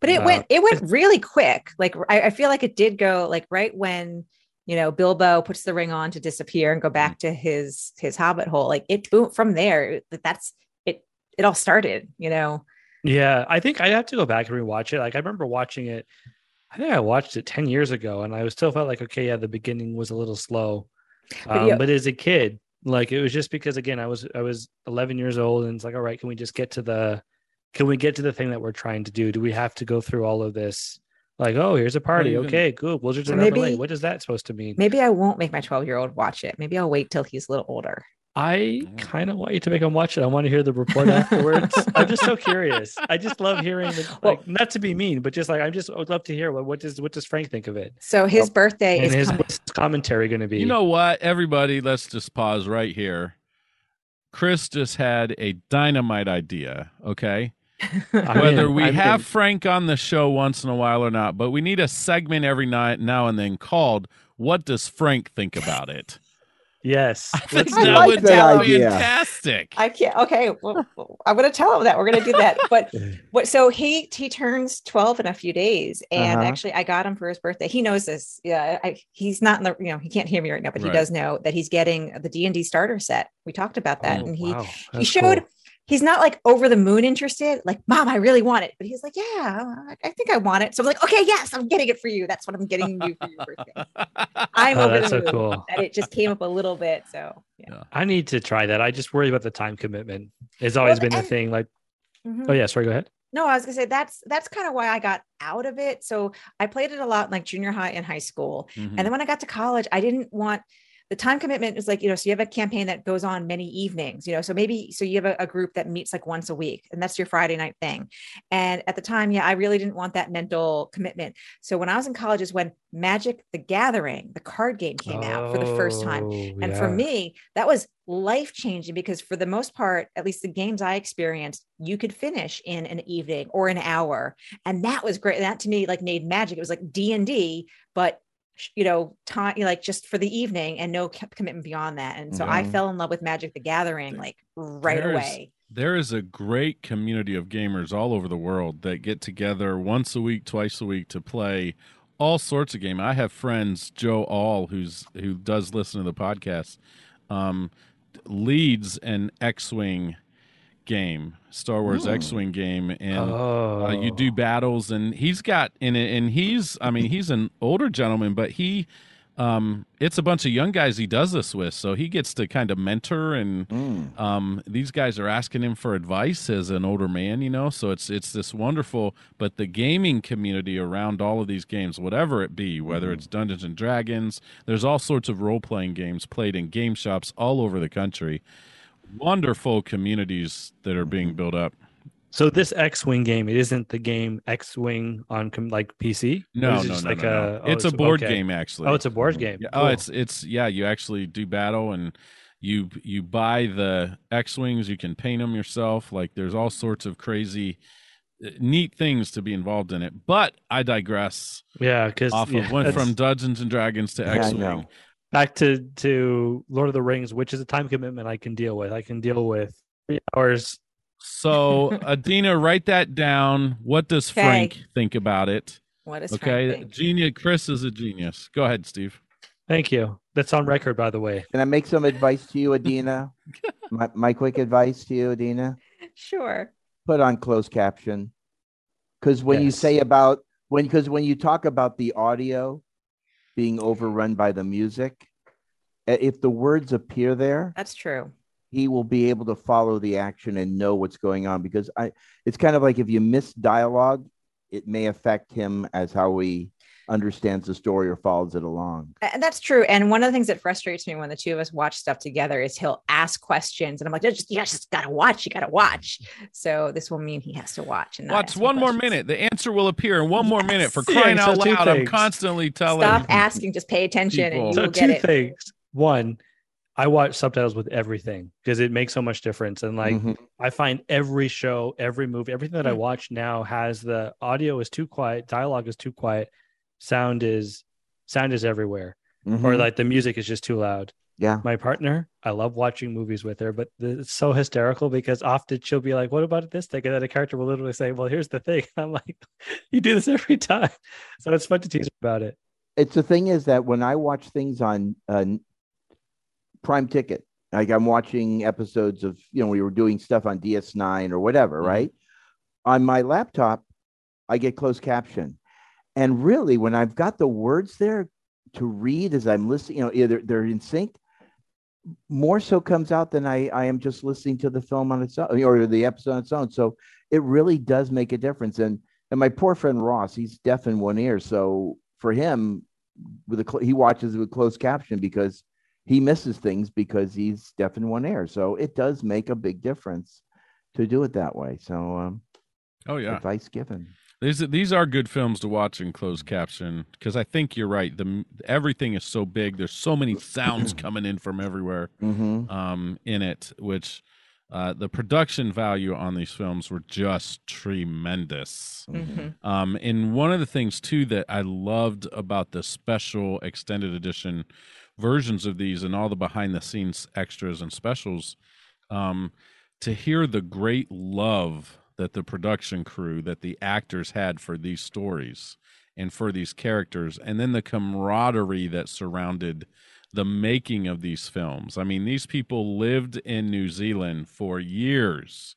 Speaker 5: but it
Speaker 4: Uh,
Speaker 5: went it went really quick like I, I feel like it did go like right when you know bilbo puts the ring on to disappear and go back to his his hobbit hole like it boom from there that's it it all started you know
Speaker 4: Yeah, I think I'd have to go back and rewatch it. Like I remember watching it. I think I watched it ten years ago, and I was still felt like okay, yeah, the beginning was a little slow.
Speaker 5: But
Speaker 4: Um,
Speaker 5: yeah-
Speaker 4: but as a kid, like it was just because again, I was I was eleven years old, and it's like, all right, can we just get to the, can we get to the thing that we're trying to do? Do we have to go through all of this? Like, oh, here's a party.
Speaker 2: even-
Speaker 4: okay, good. Wizards
Speaker 5: So
Speaker 4: of Neverland.
Speaker 5: maybe-
Speaker 4: What is that supposed to mean?
Speaker 5: maybe i won't make my 12 year old watch it maybe i'll wait till he's a little older
Speaker 4: I kind of want you to make him watch it. I want to hear the report afterwards. I'm just so curious. I just love hearing the,
Speaker 5: Well-
Speaker 4: like not to be mean, but just like I'm just I would love to hear what what does what does Frank think of it?
Speaker 5: so his birthday
Speaker 4: And
Speaker 5: is
Speaker 4: his
Speaker 5: coming-
Speaker 4: what's his commentary going to be?
Speaker 2: you know what everybody let's just pause right here cris just had a dynamite idea okay whether
Speaker 4: in.
Speaker 2: we
Speaker 4: I'm
Speaker 2: have
Speaker 4: in.
Speaker 2: Frank on the show once in a while or not, but we need a segment every night now and then called "What Does Frank Think About It?"
Speaker 4: Yes,
Speaker 2: I think
Speaker 4: let's
Speaker 2: that
Speaker 4: do
Speaker 5: like
Speaker 4: it.
Speaker 2: would
Speaker 3: that
Speaker 2: be
Speaker 3: idea.
Speaker 2: fantastic.
Speaker 5: I can't. Okay, well, I'm going to tell him that we're going to do that. But what? So he he turns 12 in a few days, and
Speaker 3: Uh-huh.
Speaker 5: actually, I got him for his birthday. He knows this. Yeah, I, he's not in the. You know, he can't hear me right now, but
Speaker 2: Right.
Speaker 5: he does know that he's getting the D and D starter set. We talked about that,
Speaker 4: Oh,
Speaker 5: and he
Speaker 4: wow.
Speaker 5: he showed.
Speaker 4: cool.
Speaker 5: He's not like over the moon interested. Like, mom, I really want it. But he's like, yeah, I- think I want it. So I'm like, okay, yes, I'm getting it for you. That's what I'm getting you for your birthday. I'm
Speaker 4: Oh,
Speaker 5: over
Speaker 4: that's
Speaker 5: the
Speaker 4: so
Speaker 5: moon.
Speaker 4: cool.
Speaker 5: That it just came up a little bit. So yeah.
Speaker 4: I need to try that. I just worry about the time commitment. It's always
Speaker 5: Well,
Speaker 4: been the thing. Like,
Speaker 5: Mhm.
Speaker 4: oh yeah, sorry, go ahead.
Speaker 5: No, I was gonna say that's that's kind of why I got out of it. So I played it a lot in like junior high and high school.
Speaker 2: Mhm.
Speaker 5: And then when I got to college, I didn't want the time commitment is like, you know, so you have a campaign that goes on many evenings, you know, so maybe so you have a, a group that meets like once a week and that's your Friday night thing. And at the time, yeah, I really didn't want that mental commitment. So when I was in college is when Magic the Gathering, the card game came out for the first time.
Speaker 4: Oh,
Speaker 5: And for me, that was life changing because for the most part, at least the games I experienced, you could finish in an evening or an hour. And that was great. That to me like made magic. It was like D and D, but you know, time like just for the evening and no commitment beyond that. And so I
Speaker 3: Mhm.
Speaker 5: fell in love with Magic the Gathering like right
Speaker 2: There's-
Speaker 5: away.
Speaker 2: There is a great community of gamers all over the world that get together once a week, twice a week to play all sorts of game. I have friends, Joe All, who's who does listen to the podcast, um, leads an X-wing game, Star Wars
Speaker 3: Hmm.
Speaker 2: X-wing game, and
Speaker 4: oh,
Speaker 2: uh, you do battles, and he's got in it, and he's, I mean, he's an older gentleman, but he, um, it's a bunch of young guys he does this with, so he gets to kind of mentor and
Speaker 3: Mm.
Speaker 2: um, these guys are asking him for advice as an older man, you know. So it's it's this wonderful, but the gaming community around all of these games, whatever it be, whether it's Dungeons and Dragons, there's all sorts of role playing games played in game shops all over the country. Wonderful communities that are being mm-hmm. built up.
Speaker 4: So this X-wing game, it isn't the game X-wing on com- like PC.
Speaker 2: No, no, no,
Speaker 4: like
Speaker 2: no, no.
Speaker 4: Oh, a- oh,
Speaker 2: it's a board
Speaker 4: okay.
Speaker 2: game actually.
Speaker 4: Oh, it's a board game.
Speaker 2: Yeah, Oh, it's it's yeah. You actually do battle, and you you buy the X wings. You can paint them yourself. Like there's all sorts of crazy uh, neat things to be involved in it. But I digress.
Speaker 4: Yeah, because
Speaker 2: off
Speaker 4: yeah,
Speaker 2: of went from Dungeons and Dragons to X-wing.
Speaker 3: Yeah, I
Speaker 2: X Wing.
Speaker 3: know.
Speaker 4: back to to Lord of the Rings, which is a time commitment I can deal with. I can deal with three hours.
Speaker 2: So Adeena, write that down. What does
Speaker 5: Okay.
Speaker 2: Frank think about it?
Speaker 5: What is
Speaker 2: Okay,
Speaker 5: Frank
Speaker 2: genius. Cris is a genius. Go ahead, Steve.
Speaker 4: Thank you. That's on record, by the way.
Speaker 3: Can I make some advice to you, Adeena? my, my quick advice to you, Adeena:
Speaker 5: Sure.
Speaker 3: put on closed caption. Because when you say about when, because when you talk about the audio being overrun by the music, if the words appear there,
Speaker 5: That's true.
Speaker 3: he will be able to follow the action and know what's going on. Because I, it's kind of like if you miss dialogue, it may affect him as how he understands the story or follows it along.
Speaker 5: And that's true. And one of the things that frustrates me when the two of us watch stuff together is he'll ask questions, and I'm like, just you just gotta watch. You gotta watch. So this will mean he has to watch and not
Speaker 2: Watch
Speaker 5: ask me
Speaker 2: one more minute. The answer will appear in one more minute. For crying
Speaker 4: Yeah,
Speaker 2: out
Speaker 4: so two
Speaker 2: loud, I'm constantly telling.
Speaker 5: Stop asking. Just pay attention,
Speaker 2: people.
Speaker 5: and
Speaker 4: So
Speaker 5: you will
Speaker 4: two
Speaker 5: get it.
Speaker 4: things. One, I watch subtitles with everything because it makes so much difference. And like
Speaker 3: Mhm.
Speaker 4: I find every show, every movie, everything that I
Speaker 5: Mm.
Speaker 4: watch now has the audio is too quiet, dialogue is too quiet, sound is sound is everywhere, or
Speaker 3: Mhm.
Speaker 4: like the music is just too loud.
Speaker 3: yeah.
Speaker 4: My partner, I love watching movies with her, but it's so hysterical because often she'll be like, "What about this thing?" And then a character will literally say, "Well, here's the thing." I'm like, "You do this every time," so it's fun to tease her about it.
Speaker 3: it's the thing is that when I watch things on uh, Prime Ticket, like I'm watching episodes of, you know, we were doing stuff on DS9 or whatever,
Speaker 2: Mhm.
Speaker 3: right? On my laptop, I get closed caption. And really, when I've got the words there to read as I'm listening, you know, either they're in sync, more so comes out than I, I am just listening to the film on its own or the episode on its own. So it really does make a difference. And and my poor friend Ross, he's deaf in one ear. So for him, with a cl- he watches with closed caption because he misses things because he's deaf in one ear. So it does make a big difference to do it that way. So um,
Speaker 2: Oh yeah,
Speaker 3: advice given.
Speaker 2: These these are good films to watch in closed caption because I think you're right. The everything is so big. There's so many sounds coming in from everywhere.
Speaker 3: hmm
Speaker 2: um, in it, which uh, the production value on these films were just tremendous.
Speaker 5: Mhm.
Speaker 2: Um, and one of the things too that I loved about the special extended edition versions of these and all the behind the scenes extras and specials, um, to hear the great love that the production crew, that the actors had for these stories and for these characters, and then the camaraderie that surrounded the making of these films. I mean, these people lived in New Zealand for years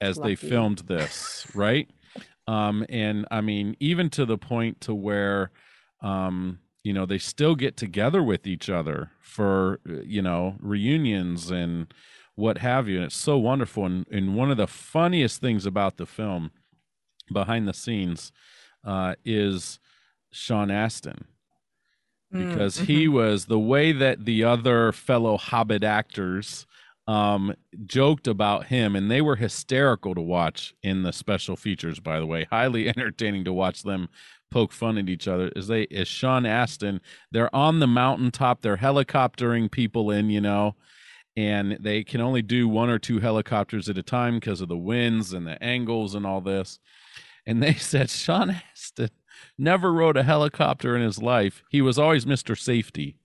Speaker 2: as they filmed this, right? Um, and I mean, even to the point to where, um, you know, they still get together with each other for, uh, you know, reunions and what have you. And it's so wonderful. And, and one of the funniest things about the film behind the scenes uh, is Sean Astin
Speaker 5: Mm,
Speaker 2: because he was the way that the other fellow Hobbit actors um, joked about him, and they were hysterical to watch in the special features. By the way, highly entertaining to watch them poke fun at each other. As they, as Sean Astin, they're on the mountaintop, they're helicoptering people in, you know, and they can only do one or two helicopters at a time because of the winds and the angles and all this. And they said Sean Astin never rode a helicopter in his life. He was always Mr. Safety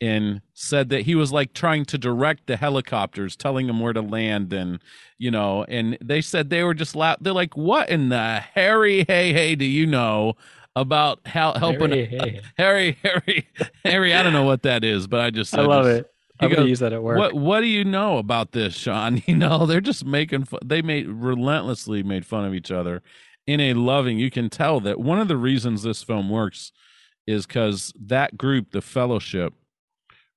Speaker 2: and said that he was like trying to direct the helicopters, telling them where to land. And, you know, and they said they were just loud. They're like, what in the Harry, hey, hey, do you know about how helping
Speaker 4: Harry, hey.
Speaker 2: Harry, Harry, Harry? I don't know what that is, but I just,
Speaker 4: I love
Speaker 2: just-
Speaker 4: it. I'm gonna use that at work.
Speaker 2: What What do you know about this, Sean? You know, they're just making fun. They made relentlessly made fun of each other in a loving. You can tell that one of the reasons this film works is because that group, the Fellowship,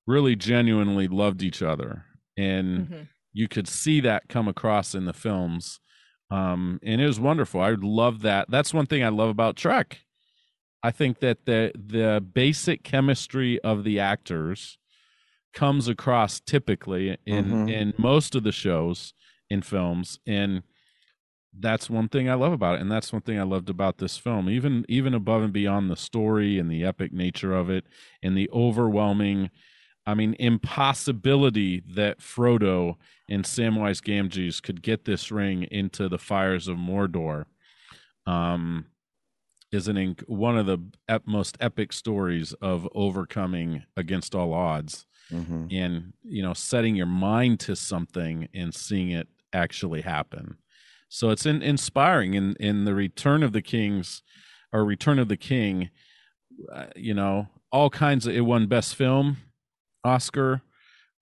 Speaker 2: really genuinely loved each other, and
Speaker 5: Mhm.
Speaker 2: you could see that come across in the films. Um, and it was wonderful. I love that. That's one thing I love about Trek. I think that the the basic chemistry of the actors comes across typically in
Speaker 3: Mhm.
Speaker 2: in most of the shows in films and that's one thing I love about it and that's one thing I loved about this film even even above and beyond the story and the epic nature of it and the overwhelming I mean impossibility that Frodo and Samwise Gamgees could get this ring into the fires of Mordor um, is an one of the most epic stories of overcoming against all odds
Speaker 3: Mhm.
Speaker 2: and you know setting your mind to something and seeing it actually happen. So it's in, inspiring. In in the return of the kings or return of the king uh, you know all kinds of it won best film oscar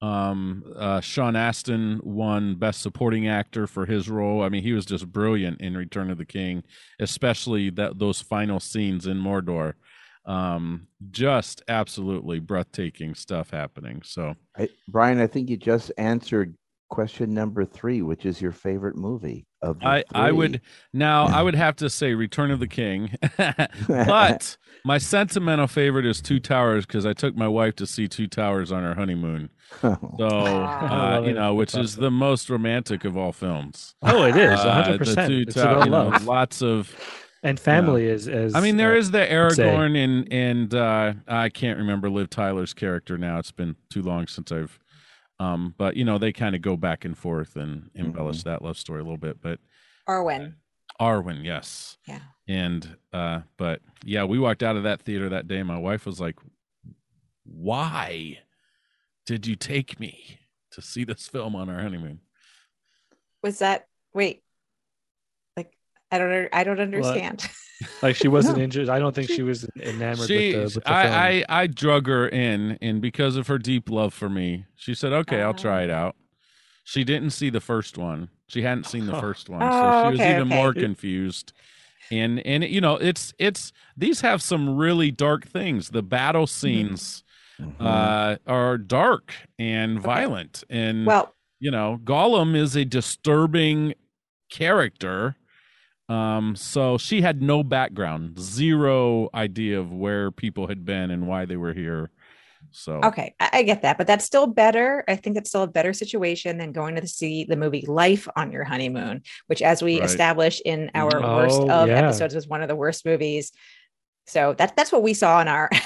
Speaker 2: um uh sean astin won best supporting actor for his role. I mean he was just brilliant in return of the king especially that those final scenes in mordor um just absolutely breathtaking stuff happening so
Speaker 3: I, Brian, I think you just answered question number three, which is your favorite movie of the
Speaker 2: I, I would now I would have to say Return of the King, but my sentimental favorite is Two Towers because I took my wife to see Two Towers on our honeymoon. So uh, you know, which is the most romantic of all films.
Speaker 4: Oh, it is
Speaker 2: Uh,
Speaker 4: hundred
Speaker 2: the
Speaker 4: percent.
Speaker 2: Two
Speaker 4: It's
Speaker 2: Tow-
Speaker 4: about
Speaker 2: you know, lots of.
Speaker 4: And family is as
Speaker 2: I mean, there
Speaker 4: uh,
Speaker 2: is the. Aragorn and and uh, I can't remember Liv Tyler's character now. It's been too long since I've. Um, but you know they kind of go back and forth and embellish that love story a little bit. But
Speaker 5: Arwen.
Speaker 2: Arwen, yes.
Speaker 5: Yeah.
Speaker 2: And uh but yeah, we walked out of that theater that day. My wife was like, Why did you take me to see this film on our honeymoon?
Speaker 5: Was that wait? Like I don't I don't understand.
Speaker 4: like she wasn't
Speaker 3: No.
Speaker 4: injured. I don't think she was enamored
Speaker 2: She
Speaker 4: with the, with the.
Speaker 2: I, I I drug her in and because of her deep love for me, she said, Okay, I'll try it out. She didn't see the first one. She hadn't seen the
Speaker 4: Oh.
Speaker 2: first one.
Speaker 5: Oh,
Speaker 2: so she was
Speaker 5: okay,
Speaker 2: even
Speaker 5: okay.
Speaker 2: more confused. And and you know, it's it's these have some really dark things. The battle scenes
Speaker 3: Mhm.
Speaker 2: uh, are dark and violent. And,
Speaker 5: well,
Speaker 2: you know, Gollum is a disturbing character. Um, so she had no background, zero idea of where people had been and why they were here. So,
Speaker 5: okay, I, I get that, but that's still better. I think that's still a better situation than going to see the movie Life on your honeymoon, which, as we
Speaker 2: Right.
Speaker 5: established in our worst
Speaker 4: Oh,
Speaker 5: of
Speaker 4: yeah.
Speaker 5: episodes, was one of the worst movies. So that that's what we saw in our.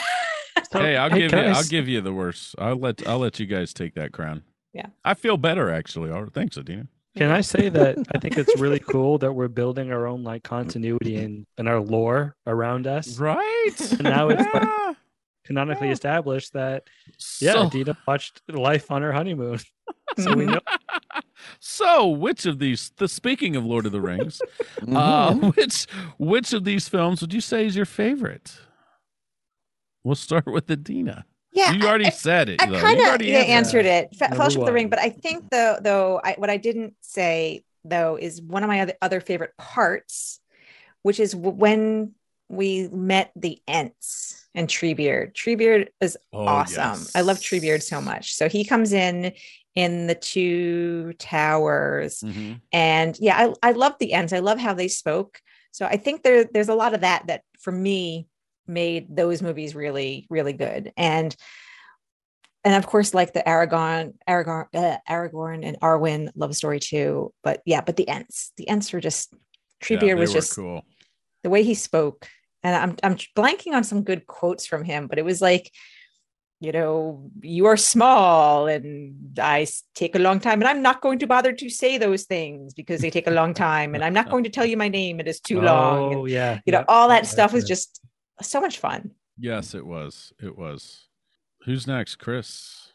Speaker 2: Hey, I'll give you,
Speaker 4: I
Speaker 2: I'll give you the worst. I'll let, I'll let you guys take that crown.
Speaker 5: Yeah.
Speaker 2: I feel better actually. All right. Thanks, Adeena.
Speaker 4: Can I say that I think it's really cool that we're building our own like continuity and and our lore around us.
Speaker 2: Right.
Speaker 4: And now it's like- Canonically
Speaker 2: Yeah.
Speaker 4: established that yeah,
Speaker 2: So-
Speaker 4: Dina watched Life on her honeymoon. so we know
Speaker 2: So, which of these? The speaking of Lord of the Rings,
Speaker 3: Mhm.
Speaker 2: uh, which which of these films would you say is your favorite? We'll start with Adeena.
Speaker 5: Yeah,
Speaker 2: you already
Speaker 5: I,
Speaker 2: said it.
Speaker 5: I kind
Speaker 2: You
Speaker 5: of
Speaker 2: already
Speaker 5: yeah,
Speaker 2: answered
Speaker 5: answered it. Fe-
Speaker 4: Number
Speaker 5: Fellowship of the Ring, but I think though though I, what I didn't say though is one of my other, other favorite parts, which is w- when we met the Ents and Treebeard. Treebeard is
Speaker 2: Oh,
Speaker 5: awesome. I love. Treebeard so much. So he comes in in the two towers
Speaker 2: Mhm.
Speaker 5: and yeah I, I love the Ents. i love how they spoke so i think there there's a lot of that that for me made those movies really really good and and of course like the aragon aragon uh, aragorn and arwen love story too but yeah but the ents the ents were just
Speaker 2: Yeah,
Speaker 5: treebeard
Speaker 2: they
Speaker 5: was just
Speaker 2: cool.
Speaker 5: the way he spoke and i'm i'm blanking on some good quotes from him but it was like you know you are small and i take a long time and i'm not going to bother to say those things because they take a long time and i'm not going to tell you my name it is too long and,
Speaker 4: Oh yeah.
Speaker 5: you know all that stuff was just so much fun
Speaker 2: Yes, it was. It was. Who's next, Cris?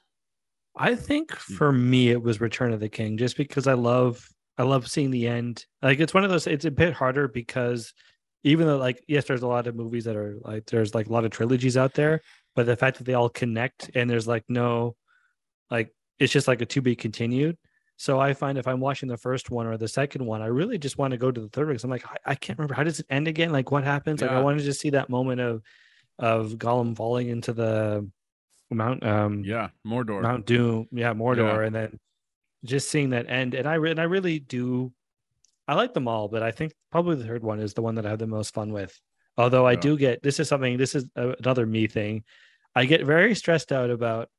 Speaker 4: I think for me it was Return of the King, just because I love I love seeing the end. Like it's one of those. It's a bit harder because even though like yes, there's a lot of movies that are like there's like a lot of trilogies out there, but the fact that they all connect and there's like no like it's just like a to be continued. So I find if I'm watching the first one or the second one, I really just want to go to the third one. 'cause I'm like, I, I can't remember how does it end again? Like what happens? Like I
Speaker 2: Yeah.
Speaker 4: wanted to see that moment of of Gollum falling into the Mount um
Speaker 2: Yeah, Mordor.
Speaker 4: Mount Doom, yeah, Mordor, and then just seeing that end. And I re- and I really do, I like them all, but I think probably the third one is the one that I have the most fun with. Although I
Speaker 2: Yeah.
Speaker 4: do get this is something this is another me thing. I get very stressed out about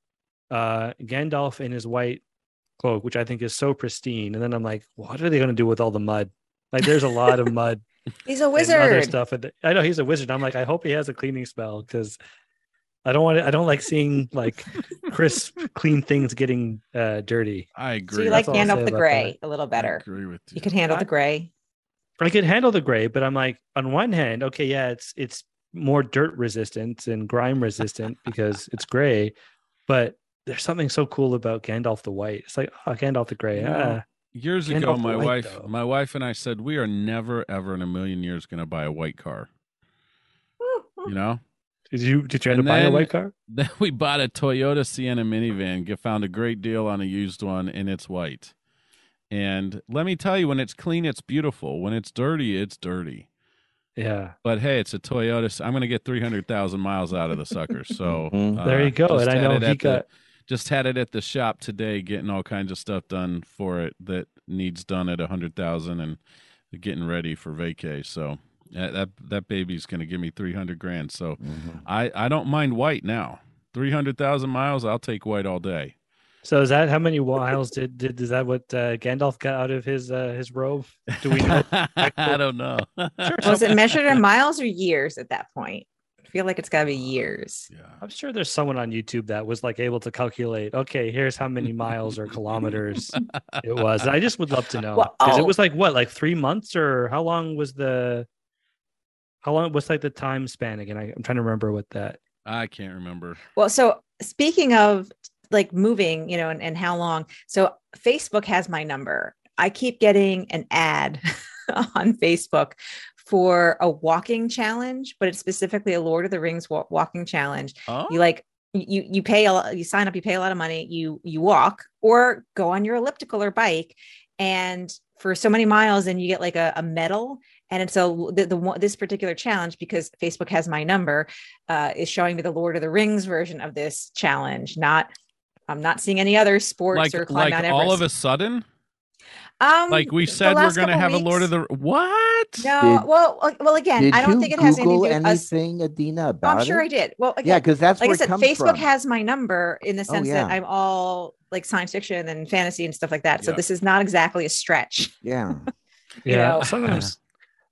Speaker 4: uh Gandalf in his white cloak, which I think is so pristine, and then I'm like, what are they going to do with all the mud? Like, there's a lot of mud
Speaker 5: he's a
Speaker 4: wizard. other stuff. I know he's a wizard. I'm like, I hope he has a cleaning spell because I don't want to, I don't like seeing like crisp, clean things getting uh, dirty.
Speaker 2: I agree.
Speaker 5: so you like
Speaker 4: That's all I'll say
Speaker 5: gandalf the
Speaker 4: about
Speaker 5: gray a little better.
Speaker 2: I
Speaker 5: better
Speaker 2: agree with you.
Speaker 5: you could handle
Speaker 4: I-
Speaker 5: the gray
Speaker 4: I could handle the gray, but I'm like, on one hand, okay, yeah, it's it's more dirt resistant and grime resistant because it's gray, but there's something so cool about Gandalf the white. It's like, oh, Gandalf the gray. Ah.
Speaker 2: Years
Speaker 4: Gandalf
Speaker 2: ago, my
Speaker 4: White,
Speaker 2: wife,
Speaker 4: though.
Speaker 2: my wife and I said we are never, ever in a million years going to buy a white car. You know.
Speaker 4: Did you did you end
Speaker 2: And
Speaker 4: up buying a white car?
Speaker 2: Then we bought a Toyota Sienna minivan. Get found a great deal on a used one, and it's white. And let me tell you, when it's clean, it's beautiful. When it's dirty, it's dirty.
Speaker 4: Yeah.
Speaker 2: But hey, it's a Toyota. I'm going to get 300,000 miles out of the sucker. So
Speaker 3: Mhm.
Speaker 4: There you go. And I know he
Speaker 2: at the-
Speaker 4: got
Speaker 2: just had it at the shop today, getting all kinds of stuff done for it that needs done at 100,000 and getting ready for vacay. So that that, that baby's going to give me 300 grand. So
Speaker 3: Mhm.
Speaker 2: I, I don't mind white now. 300,000 miles, I'll take white all day.
Speaker 4: so is that how many miles did did is that what uh, Gandalf got out of his uh, his robe? Do we know?
Speaker 2: I don't know.
Speaker 5: Was it measured in miles or years at that point? I feel like it's got to be years.
Speaker 2: Yeah.
Speaker 4: I'm sure there's someone on YouTube that was like able to calculate. Okay, here's how many miles or kilometers it was. I just would love to know
Speaker 5: Well,
Speaker 4: because it
Speaker 5: oh.
Speaker 4: was like what, like three months or how long was the? How long was like the time span again? I, I'm trying to remember what that.
Speaker 2: I can't remember.
Speaker 5: Well, so speaking of like moving, you know, and, and how long, so Facebook has my number. I keep getting an ad on Facebook for a walking challenge, but it's specifically a Lord of the Rings wa- walking challenge.
Speaker 2: Oh,
Speaker 5: You like you you pay a lot, you sign up, you pay a lot of money, you you walk or go on your elliptical or bike, and for so many miles, and you get like a, a medal. And it's a the, the one this particular challenge because Facebook has my number uh, is showing me the Lord of the Rings version of this challenge. Not I'm not seeing any other sports
Speaker 2: like
Speaker 5: or climb
Speaker 2: like
Speaker 5: Mount
Speaker 2: all of a sudden,
Speaker 5: um,
Speaker 2: like we said, we're going to
Speaker 5: couple
Speaker 2: have a Lord of the what?
Speaker 5: No,
Speaker 3: Did-
Speaker 5: well, uh, well, again, I don't think it has anything to do with us.
Speaker 3: anything, Adeena, about
Speaker 5: I'm sure
Speaker 3: it?
Speaker 5: I did. Well, again,
Speaker 3: yeah, because that's
Speaker 5: like I said,
Speaker 3: it comes
Speaker 5: Facebook
Speaker 3: from.
Speaker 5: has my number in the
Speaker 3: Oh,
Speaker 5: sense
Speaker 3: yeah.
Speaker 5: that I'm all like science fiction and fantasy and stuff like that. So
Speaker 2: Yeah.
Speaker 5: this is not exactly a stretch.
Speaker 3: yeah.
Speaker 5: You
Speaker 4: Yeah,
Speaker 5: know?
Speaker 4: sometimes.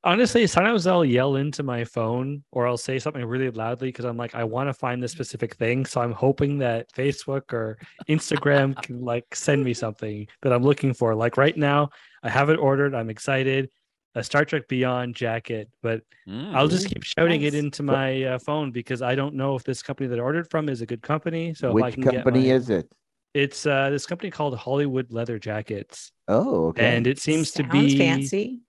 Speaker 4: Honestly, sometimes I'll yell into my phone or I'll say something really loudly because I'm like, I want to find this specific thing. So I'm hoping that Facebook or Instagram can like send me something that I'm looking for. Like right now, I have it ordered. I'm excited. A Star Trek Beyond jacket, but
Speaker 2: Mm.
Speaker 4: I'll just keep shouting it into my uh, phone because I don't know if this company that I ordered from is a good company. So if I
Speaker 3: Which
Speaker 4: can
Speaker 3: company
Speaker 4: get my,
Speaker 3: is it?
Speaker 4: it's uh, this company called Hollywood Leather Jackets,
Speaker 3: Oh, okay.
Speaker 4: and it seems to be
Speaker 5: fancy.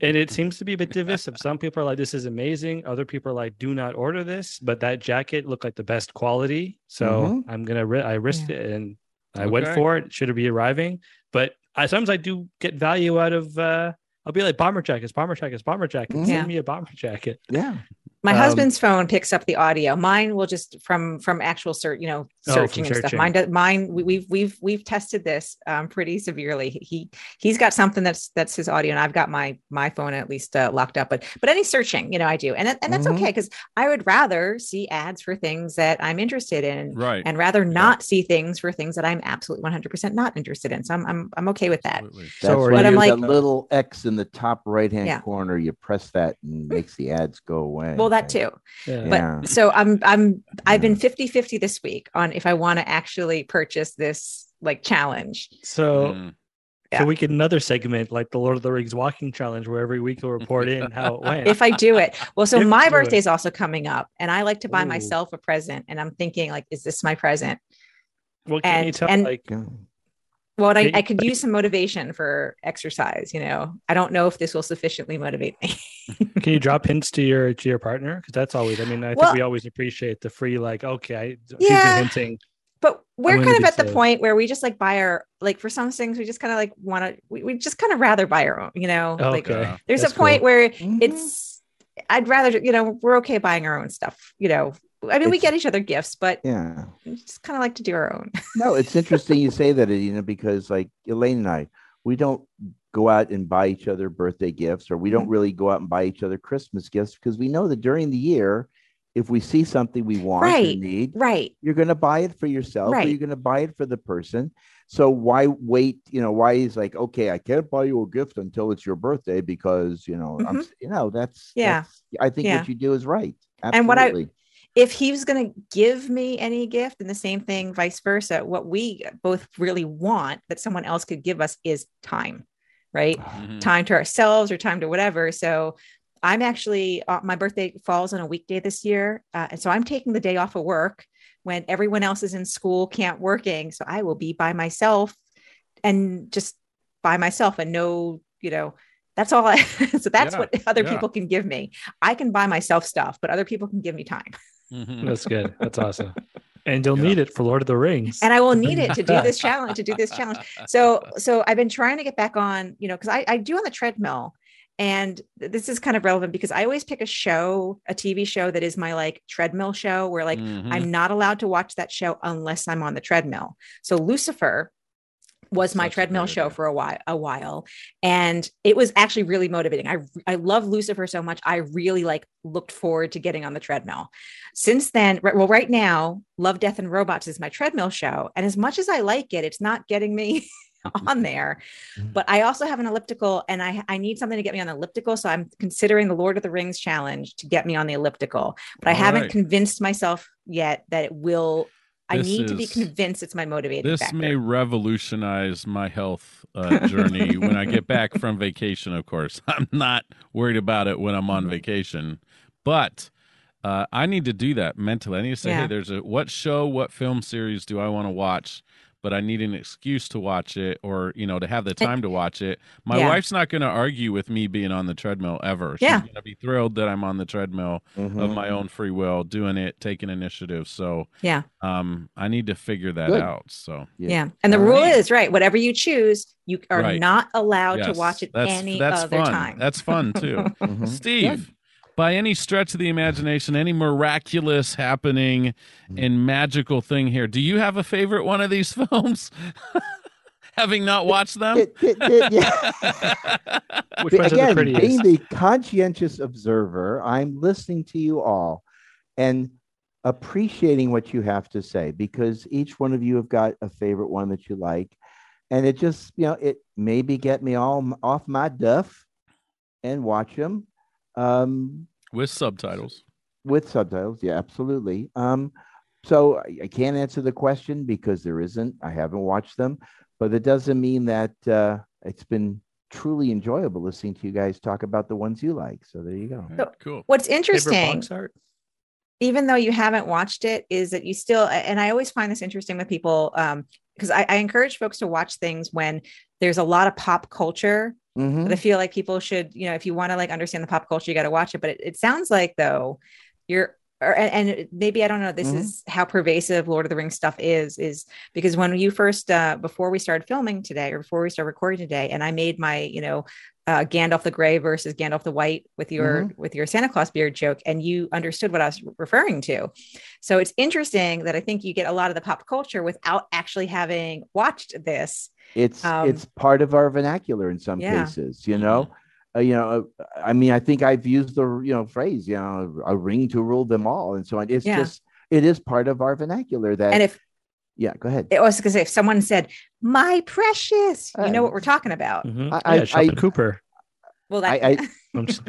Speaker 4: And it seems to be a bit divisive. Some people are like, "This is amazing." Other people are like, "Do not order this." But that jacket looked like the best quality, so
Speaker 3: Mhm.
Speaker 4: I'm gonna. Ri- I risked it, and I went for it. Should it be arriving? But I sometimes I do get value out of. uh I'll be like bomber jackets, bomber jackets, bomber jackets.
Speaker 3: Mhm.
Speaker 4: Send me a bomber jacket.
Speaker 3: yeah.
Speaker 5: My
Speaker 4: Um,
Speaker 5: husband's phone picks up the audio. Mine will just from from actual search, you know,
Speaker 4: Oh, from
Speaker 5: searching and stuff. Mine, does, mine, we, we've we've we've tested this um, pretty severely. He he's got something that's that's his audio, and I've got my my phone at least uh, locked up. But but any searching, you know, I do, and and that's
Speaker 3: Mhm.
Speaker 5: okay because I would rather see ads for things that I'm interested in,
Speaker 2: right.
Speaker 5: and rather not see things for things that I'm absolutely 100 percent not interested in. So I'm I'm I'm okay with that.
Speaker 2: Absolutely.
Speaker 3: That's
Speaker 4: So are
Speaker 3: why
Speaker 5: But I'm
Speaker 3: there's
Speaker 5: like-
Speaker 3: a little X in the top right hand
Speaker 5: Yeah.
Speaker 3: corner. You press that and makes the ads go away.
Speaker 5: Well, that too.
Speaker 4: Yeah.
Speaker 3: Yeah.
Speaker 5: but so i'm i'm i've been
Speaker 3: Yeah.
Speaker 5: 50 50 this week on if i want to actually purchase this like challenge
Speaker 4: So.
Speaker 2: Mm.
Speaker 5: Yeah.
Speaker 4: So we get another segment like the Lord of the Rings walking challenge, where every week we'll report in how it went.
Speaker 5: if i do it well so
Speaker 4: If
Speaker 5: my birthday is also coming up and i like to buy
Speaker 4: Ooh.
Speaker 5: myself a present and i'm thinking like is this my present
Speaker 4: what can you tell?
Speaker 5: and-
Speaker 4: like,
Speaker 3: Yeah.
Speaker 5: Well I, I could use some motivation for exercise you know i don't know if this will sufficiently motivate me
Speaker 4: can you drop hints to your to your partner? Because that's always. I mean, I think we always appreciate the free. Like, okay, I,
Speaker 5: Yeah.
Speaker 4: hinting.
Speaker 5: but we're kind of at the
Speaker 4: so.
Speaker 5: point where we just like buy our like for some things we just kind of like want to we, we just kind of rather buy our own you know like
Speaker 4: Okay,
Speaker 2: Yeah.
Speaker 5: there's
Speaker 4: That's
Speaker 5: a point
Speaker 4: cool.
Speaker 5: where
Speaker 3: Mhm.
Speaker 5: it's i'd rather you know we're okay buying our own stuff you know i mean we get each other gifts but
Speaker 3: Yeah.
Speaker 5: we just kind of like to do our own
Speaker 3: No, it's interesting you say that, Adeena, because like Elaine and I, we don't go out and buy each other birthday gifts, or we
Speaker 5: Mm-hmm.
Speaker 3: don't really go out and buy each other Christmas gifts because we know that during the year, if we see something we want or
Speaker 5: Right.
Speaker 3: need,
Speaker 5: right
Speaker 3: you're going to buy it for yourself or
Speaker 5: Right.
Speaker 3: you're going to buy it for the person. So why wait? You know, why is like, okay, I can't buy you a gift until it's your birthday because, you know, I'm, you know, that's,
Speaker 5: Mm-hmm. Yeah.
Speaker 3: that's- I think
Speaker 5: Yeah.
Speaker 3: what you do is right.
Speaker 5: And what I-
Speaker 3: Absolutely.
Speaker 5: If he was going to give me any gift and the same thing vice versa what we both really want that someone else could give us is time right?
Speaker 2: Mhm.
Speaker 5: Time to ourselves or time to whatever. So I'm actually, uh, my birthday falls on a weekday this year. Uh, and so I'm taking the day off of work when everyone else is in school, can't working. So I will be by myself and just by myself and no, you know, that's all I, so that's
Speaker 2: Yeah,
Speaker 5: what other
Speaker 2: yeah.
Speaker 5: people can give me. I can buy myself stuff, but other people can give me time.
Speaker 2: Mhm.
Speaker 4: That's good. That's awesome. And you'll
Speaker 2: Yeah.
Speaker 4: need it for Lord of the Rings.
Speaker 5: and I will need it to do this challenge, to do this challenge. So, so I've been trying to get back on, you know, because I, I do on the treadmill. And this is kind of relevant because I always pick a show, a TV show that is my like treadmill show where like
Speaker 2: Mhm.
Speaker 5: I'm not allowed to watch that show unless I'm on the treadmill. So Lucifer was my
Speaker 2: Such
Speaker 5: treadmill show for a while a while. And it was actually really motivating. I i love lucifer so much i really like looked forward to getting on the treadmill. Since then right- well right now love death and robots is my treadmill show. And as much as i like it it's not getting me on there.
Speaker 3: Mhm.
Speaker 5: but i also have an elliptical and i i need something to get me on the elliptical so i'm considering the lord of the rings challenge to get me on the elliptical. But i
Speaker 2: All
Speaker 5: haven't
Speaker 2: right.
Speaker 5: convinced myself yet that it will i need to be convinced it's my motivating
Speaker 2: This
Speaker 5: factor.
Speaker 2: may revolutionize my health uh, journey when I get back from vacation. Of course, I'm not worried about it when I'm on vacation, but uh, I need to do that mentally. I need to say,
Speaker 5: Yeah.
Speaker 2: hey, there's a what show, what film series do I want to watch? But I need an excuse to watch it, or you know, to have the time to watch it. My
Speaker 5: Yeah.
Speaker 2: wife's not going to argue with me being on the treadmill ever. She's
Speaker 5: Yeah.
Speaker 2: going to be thrilled that I'm on the treadmill of
Speaker 3: Mhm.
Speaker 2: my own free will, doing it, taking initiative. So,
Speaker 5: Yeah.
Speaker 2: um, I need to figure that
Speaker 3: Good.
Speaker 2: out. So,
Speaker 5: Yeah. And the
Speaker 3: All
Speaker 5: rule
Speaker 3: right.
Speaker 5: is right. Whatever you choose, you are
Speaker 2: Right.
Speaker 5: not allowed to watch it
Speaker 2: that's,
Speaker 5: any
Speaker 2: that's
Speaker 5: other
Speaker 2: fun.
Speaker 5: time.
Speaker 2: That's fun too.
Speaker 3: Mhm.
Speaker 2: Steve, by any stretch of the imagination, any miraculous happening and magical thing here, do you have a favorite one of these films? Having not watched them?
Speaker 3: Yeah.
Speaker 4: Which ones are the
Speaker 3: Again,
Speaker 4: prettiest?
Speaker 3: being the conscientious observer, I'm listening to you all and appreciating what you have to say because each one of you have got a favorite one that you like. And it just, you know, it maybe get me all off my duff and watch them um,
Speaker 2: With subtitles.
Speaker 3: with subtitles. Yeah, absolutely. Um, so I, I can't answer the question because there isn't. I haven't watched them, but it doesn't mean that uh, it's been truly enjoyable listening to you guys talk about the ones you like. So there you go.
Speaker 5: So-
Speaker 2: cool.
Speaker 5: What's interesting, even though you haven't watched it, is that you still, and I always find this interesting with people, um, because I, I encourage folks to watch things when there's a lot of pop culture
Speaker 3: Mhm.
Speaker 5: but I feel like people should, you know, if you want to like understand the pop culture, you got to watch it. But it, it sounds like though you're, or, and, and maybe I don't know. This
Speaker 3: Mhm.
Speaker 5: is how pervasive Lord of the Rings stuff is. Is because when you first, uh, before we started filming today, or before we started recording today, and I made my, you know, uh, Gandalf the Gray versus Gandalf the White with your with your Santa Claus beard joke, and you understood what I was referring to. So it's interesting that I think you get a lot of the pop culture without actually having watched this.
Speaker 3: It's
Speaker 5: Um,
Speaker 3: it's part of our vernacular in some
Speaker 5: Yeah.
Speaker 3: cases, you know. Uh, you know, uh, I mean, I think I've used the you know phrase, you know, a ring to rule them all, and so on. It's
Speaker 5: Yeah.
Speaker 3: just it is part of our vernacular that.
Speaker 5: And if
Speaker 3: yeah, go ahead.
Speaker 5: it was because if someone said my precious you know
Speaker 3: Uh,
Speaker 5: what we're talking about
Speaker 4: Mhm.
Speaker 3: I-
Speaker 4: yeah,
Speaker 3: I- I-
Speaker 4: Cooper.
Speaker 5: well that
Speaker 3: I- I-
Speaker 4: I'm just-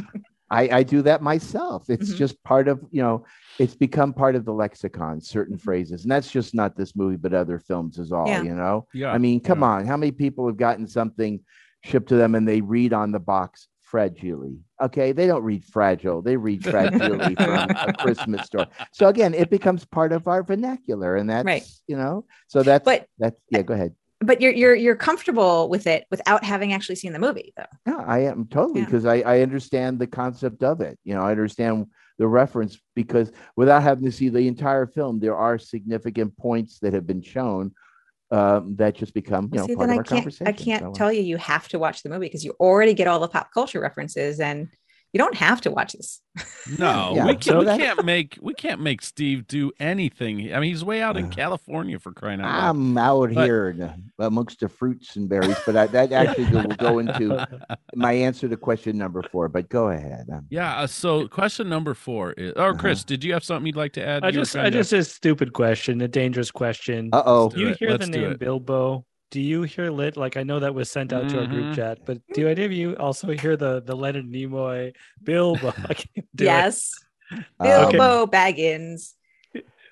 Speaker 3: I, I do that myself. It's
Speaker 5: Mhm.
Speaker 3: just part of, you know, it's become part of the lexicon, certain phrases. And that's just not this movie, but other films as all,
Speaker 5: Yeah.
Speaker 3: you know?
Speaker 2: Yeah.
Speaker 3: I mean, come
Speaker 2: yeah.
Speaker 3: on. How many people have gotten something shipped to them and they read on the box fragile? Okay. They don't read fragile, they read fragile from a Christmas story. So again, it becomes part of our vernacular. And that's,
Speaker 5: Right.
Speaker 3: you know, so that's,
Speaker 5: But-
Speaker 3: that's, yeah, go ahead.
Speaker 5: but you're you're you're comfortable with it without having actually seen the movie though
Speaker 3: Yeah, I am totally
Speaker 5: Yeah.
Speaker 3: because I, I understand the concept of it. You know, I understand the reference because without having to see the entire film, there are significant points that have been shown um, that just become you know
Speaker 5: see
Speaker 3: part of
Speaker 5: i
Speaker 3: our
Speaker 5: can't
Speaker 3: conversation.
Speaker 5: i can't
Speaker 3: So, uh,
Speaker 5: tell you you have to watch the movie because you already get all the pop culture references and you don't have to watch this
Speaker 2: No,
Speaker 3: Yeah.
Speaker 2: we, can,
Speaker 3: So
Speaker 2: we
Speaker 3: that-
Speaker 2: can't make we can't make Steve do anything. I mean, he's way out in
Speaker 3: Uh,
Speaker 2: California for crying out loud.
Speaker 3: I'm out
Speaker 2: But-
Speaker 3: here in, amongst the fruits and berries, but I, that actually will go into my answer to question number four. But go ahead. Um,
Speaker 2: Yeah. uh, So, question number four is, or
Speaker 3: Uh-huh.
Speaker 2: Cris, did you have something you'd like to add?
Speaker 4: I
Speaker 2: You
Speaker 4: just,
Speaker 2: trying
Speaker 4: I
Speaker 2: to-
Speaker 4: just a stupid question, a dangerous question.
Speaker 3: uh oh.
Speaker 2: Do
Speaker 4: do you hear
Speaker 2: Let's
Speaker 4: the name. Bilbo? Do you hear lit? Like I know that was sent out to our group chat, but do any of you also hear the the Leonard Nimoy Bilbo? I can't do it.
Speaker 5: yes
Speaker 3: Uh,
Speaker 5: bilbo baggins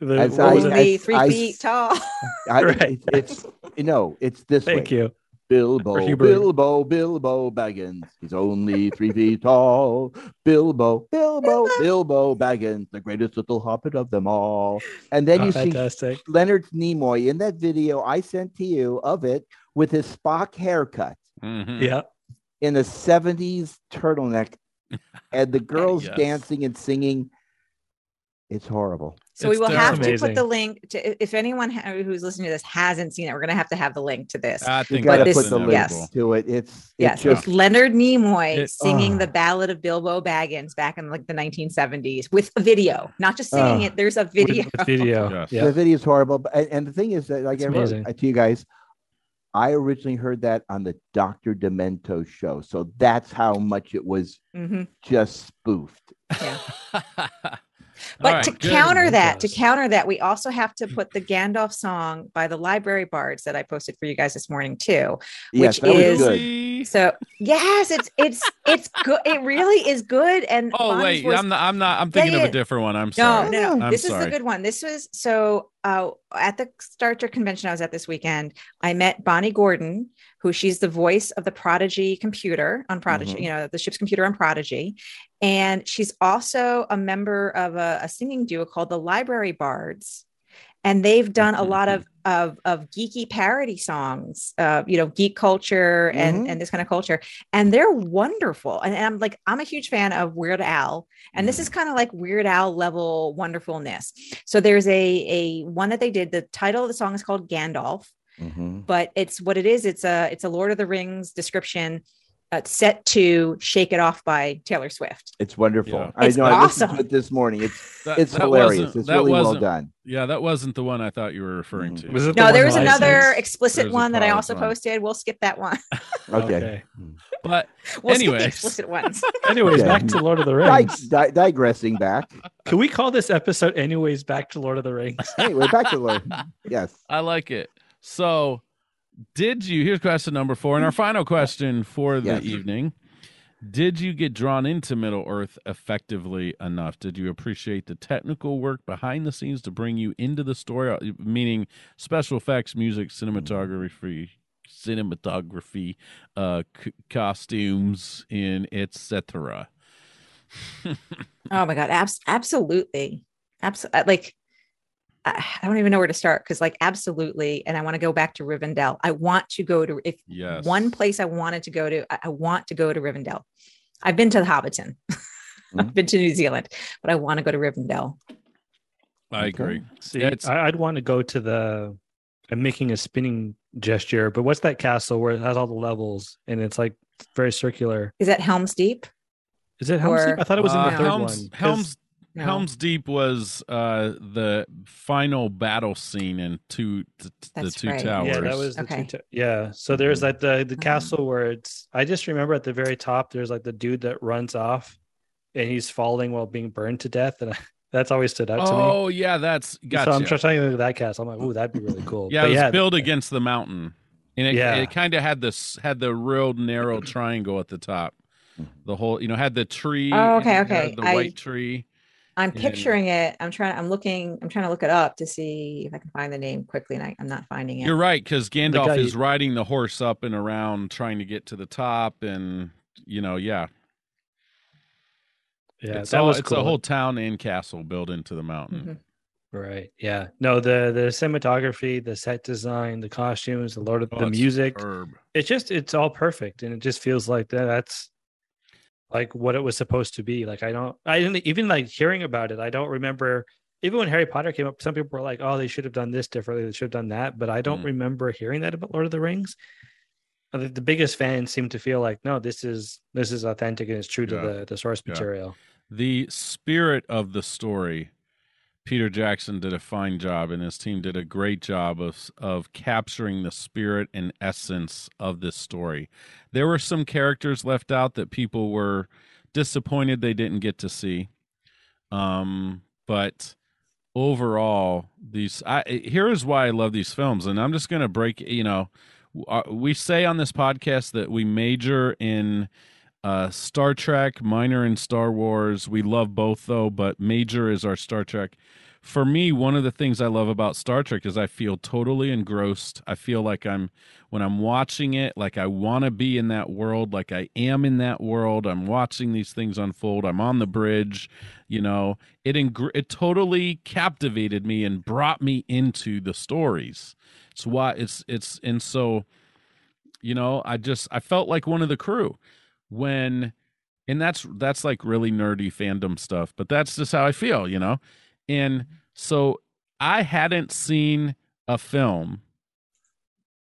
Speaker 4: The,
Speaker 3: As
Speaker 4: what was
Speaker 3: I-
Speaker 5: only three
Speaker 3: I-
Speaker 5: feet tall
Speaker 3: I,
Speaker 4: Right.
Speaker 3: it's, it's you know, it's this
Speaker 4: Thank
Speaker 3: way.
Speaker 4: you.
Speaker 3: Bilbo,
Speaker 4: Hubert.
Speaker 3: Bilbo, Bilbo Baggins. He's only three feet tall. Bilbo, Bilbo, Bilbo Baggins, the greatest little hobbit of them all. And then
Speaker 4: Oh,
Speaker 3: you see. Leonard Nimoy in that video I sent to you of it with his Spock haircut
Speaker 2: Mhm.
Speaker 4: Yeah.
Speaker 3: in a 70s turtleneck and the girls
Speaker 2: Yes.
Speaker 3: dancing and singing. It's horrible.
Speaker 5: So we will have to put the link to if anyone ha- who's listening to this hasn't seen it, we're going to have to have the link to this.
Speaker 2: I think
Speaker 3: got to
Speaker 5: this-
Speaker 3: put the link
Speaker 5: yes.
Speaker 3: to it. It's
Speaker 5: yes,
Speaker 3: it's just
Speaker 5: it's Leonard Nimoy
Speaker 2: It-
Speaker 5: singing
Speaker 3: Ah.
Speaker 5: the Ballad of Bilbo Baggins back in like the 1970s with a video, not just singing
Speaker 3: Ah.
Speaker 5: it. There's a video.
Speaker 4: With video.
Speaker 2: Yes.
Speaker 4: Yeah.
Speaker 3: the video is horrible. But and, and the thing is that like
Speaker 4: It's
Speaker 3: I wrote to you guys, I originally heard that on the Dr. Demento show. So that's how much it was
Speaker 5: Mhm.
Speaker 3: just spoofed.
Speaker 5: Yeah.
Speaker 2: All
Speaker 5: But
Speaker 2: right,
Speaker 5: to
Speaker 2: good.
Speaker 5: counter that, to counter that, we also have to mm. put the Gandalf song by the Library Bards that I posted for you guys this morning too.
Speaker 3: Yes,
Speaker 5: Which
Speaker 3: that
Speaker 5: is-
Speaker 3: was good.
Speaker 5: So yes, it's it's it's good. It really is good. And
Speaker 2: Oh
Speaker 5: Bonnie's
Speaker 2: wait,
Speaker 5: voice-
Speaker 2: I'm not. I'm not. I'm thinking
Speaker 5: Yeah,
Speaker 2: of a different one. I'm sorry.
Speaker 5: no, no.
Speaker 2: I'm
Speaker 5: this is the good one. This was so uh, at the Star Trek convention I was at this weekend. I met Bonnie Gordon, who she's the voice of the Prodigy computer on Prodigy.
Speaker 3: Mhm.
Speaker 5: You know, the ship's computer on Prodigy, and she's also a member of a, a singing duo called the Library Bards. And they've done a lot of of, of geeky parody songs, uh, you know, geek culture and
Speaker 3: Mhm.
Speaker 5: and this kind of culture, and they're wonderful. And, and I'm like, I'm a huge fan of Weird Al, and this is kind of like Weird Al level wonderfulness. So there's a a one that they did. The title of the song is called Gandalf,
Speaker 3: Mhm.
Speaker 5: but it's what it is. It's a it's a Lord of the Rings description. Uh, set to "Shake It Off" by Taylor Swift.
Speaker 3: It's wonderful.
Speaker 2: Yeah.
Speaker 3: I
Speaker 5: It's
Speaker 3: know. I listened to it this morning. It's
Speaker 2: That-
Speaker 3: it's
Speaker 2: that
Speaker 3: hilarious. It's really well done.
Speaker 2: Yeah, that wasn't the one I thought you were referring
Speaker 3: Mhm.
Speaker 2: to.
Speaker 4: Was it
Speaker 5: No,
Speaker 4: one
Speaker 5: there was another
Speaker 4: sent?
Speaker 5: explicit
Speaker 2: There's
Speaker 5: one that I also
Speaker 2: one.
Speaker 5: posted. We'll skip that one.
Speaker 3: Okay.
Speaker 2: But
Speaker 5: We'll
Speaker 2: Anyways.
Speaker 5: explicit ones.
Speaker 4: Anyways,
Speaker 3: Yeah.
Speaker 4: back to Lord of the
Speaker 3: Di-
Speaker 4: Rings.
Speaker 3: di- digressing back.
Speaker 4: Can we call this episode anyways back to Lord of the Rings?
Speaker 3: Anyway, back to Lord. Yes.
Speaker 2: I like it. So, did you? Here's question number four, and our final question for the
Speaker 3: Yes.
Speaker 2: evening. Did you get drawn into Middle Earth effectively enough? Did you appreciate the technical work behind the scenes to bring you into the story, uh, meaning special effects, music, cinematography, cinematography, uh, c- costumes, and etc.
Speaker 5: Oh my god, abs- absolutely, absolutely. Like, I I don't even know where to start because, like, absolutely. And I want to go back to Rivendell. I want to go to if
Speaker 2: Yes.
Speaker 5: one place I wanted to go to. I, I want to go to Rivendell. I've been to the Hobbiton. I've been to New Zealand, but I want to go to Rivendell.
Speaker 2: I
Speaker 3: Okay.
Speaker 2: agree.
Speaker 4: See,
Speaker 2: Yeah,
Speaker 4: I, I'd want to go to the. I'm making a spinning gesture, but what's that castle where it has all the levels and it's like very circular?
Speaker 5: Is that Helm's Deep?
Speaker 4: Is it Helm's
Speaker 5: Or-
Speaker 4: Deep? I thought it was in
Speaker 2: Uh,
Speaker 4: the third
Speaker 2: Helms,
Speaker 4: one. 'cause-
Speaker 2: Helms
Speaker 5: No.
Speaker 2: Helm's Deep was uh, the final battle scene in two t- t- the two
Speaker 5: right.
Speaker 2: towers.
Speaker 4: Yeah, that was the
Speaker 5: Okay.
Speaker 4: two. ta- yeah, so mm-hmm. there's like the the
Speaker 5: Oh.
Speaker 4: castle where it's. I just remember at the very top, there's like the dude that runs off, and he's falling while being burned to death, and I, that's always stood out to me.
Speaker 2: Oh yeah, that's gotcha.
Speaker 4: So I'm trying to think of that castle. I'm like, ooh, that'd be really cool.
Speaker 2: yeah,
Speaker 4: But
Speaker 2: it was
Speaker 4: yeah,
Speaker 2: built against the mountain, and it,
Speaker 4: Yeah.
Speaker 2: it kind of had this had the real narrow triangle at the top. Mm-hmm. The whole, you know, had the tree.
Speaker 5: Oh, okay,
Speaker 2: and it had
Speaker 5: okay.
Speaker 2: The
Speaker 5: I-
Speaker 2: white tree.
Speaker 5: I'm picturing it. I'm trying. I'm looking. I'm trying to look it up to see if I can find the name quickly, and I, I'm not finding it.
Speaker 2: You're right, because Gandalf
Speaker 4: guy-
Speaker 2: is riding the horse up and around, trying to get to the top, and you know, yeah,
Speaker 4: yeah,
Speaker 2: it's
Speaker 4: that
Speaker 2: all,
Speaker 4: was
Speaker 2: it's
Speaker 4: cool.
Speaker 2: a whole town and castle built into the mountain.
Speaker 5: Mhm.
Speaker 4: Right. Yeah. No, the the cinematography, the set design, the costumes, the Lord of
Speaker 2: Oh,
Speaker 4: the
Speaker 2: it's
Speaker 4: music.
Speaker 2: superb.
Speaker 4: It's just it's all perfect and it just feels like that that's like what it was supposed to be. Like I don't I didn't even like hearing about it. I don't remember even when Harry Potter came up, some people were like, "Oh, they should have done this differently. They should have done that." But I don't
Speaker 2: Mm.
Speaker 4: remember hearing that about Lord of the Rings. I think the biggest fans seem to feel like, no, this is this is authentic and it's true to the the source
Speaker 2: Yeah.
Speaker 4: material.
Speaker 2: the spirit of the story peter jackson did a fine job and his team did a great job of of capturing the spirit and essence of this story. There were some characters left out that people were disappointed they didn't get to see. Um but overall these i here is why i love these films and i'm just going to break you know uh, we say on this podcast that we major in uh, Star Trek, minor in Star Wars. We love both though, but major is our Star Trek. For me, one of the things I love about Star Trek is I feel totally engrossed. I feel like I'm when I'm watching it, like I want to be in that world, like I am in that world. I'm watching these things unfold. I'm on the bridge, you know. It ing- it totally captivated me and brought me into the stories. It's why it's it's and so you know, I just I felt like one of the crew when and that's that's like really nerdy fandom stuff, but that's just how I feel, you know. And so I hadn't seen a film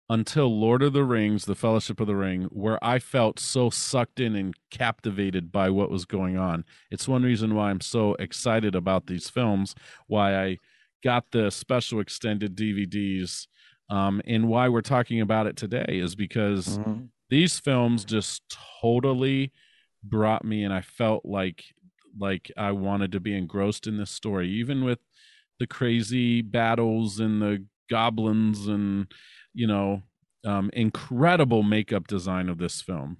Speaker 2: until Lord of the Rings, The Fellowship of the Ring, where I felt so sucked in and captivated by what was going on. It's one reason why I'm so excited about these films, why I got the special extended DVDs, um, and why we're talking about it today is because mm-hmm these films just totally brought me and I felt like like I wanted to be engrossed in this story even with the crazy battles and the goblins and you know um incredible makeup design of this film.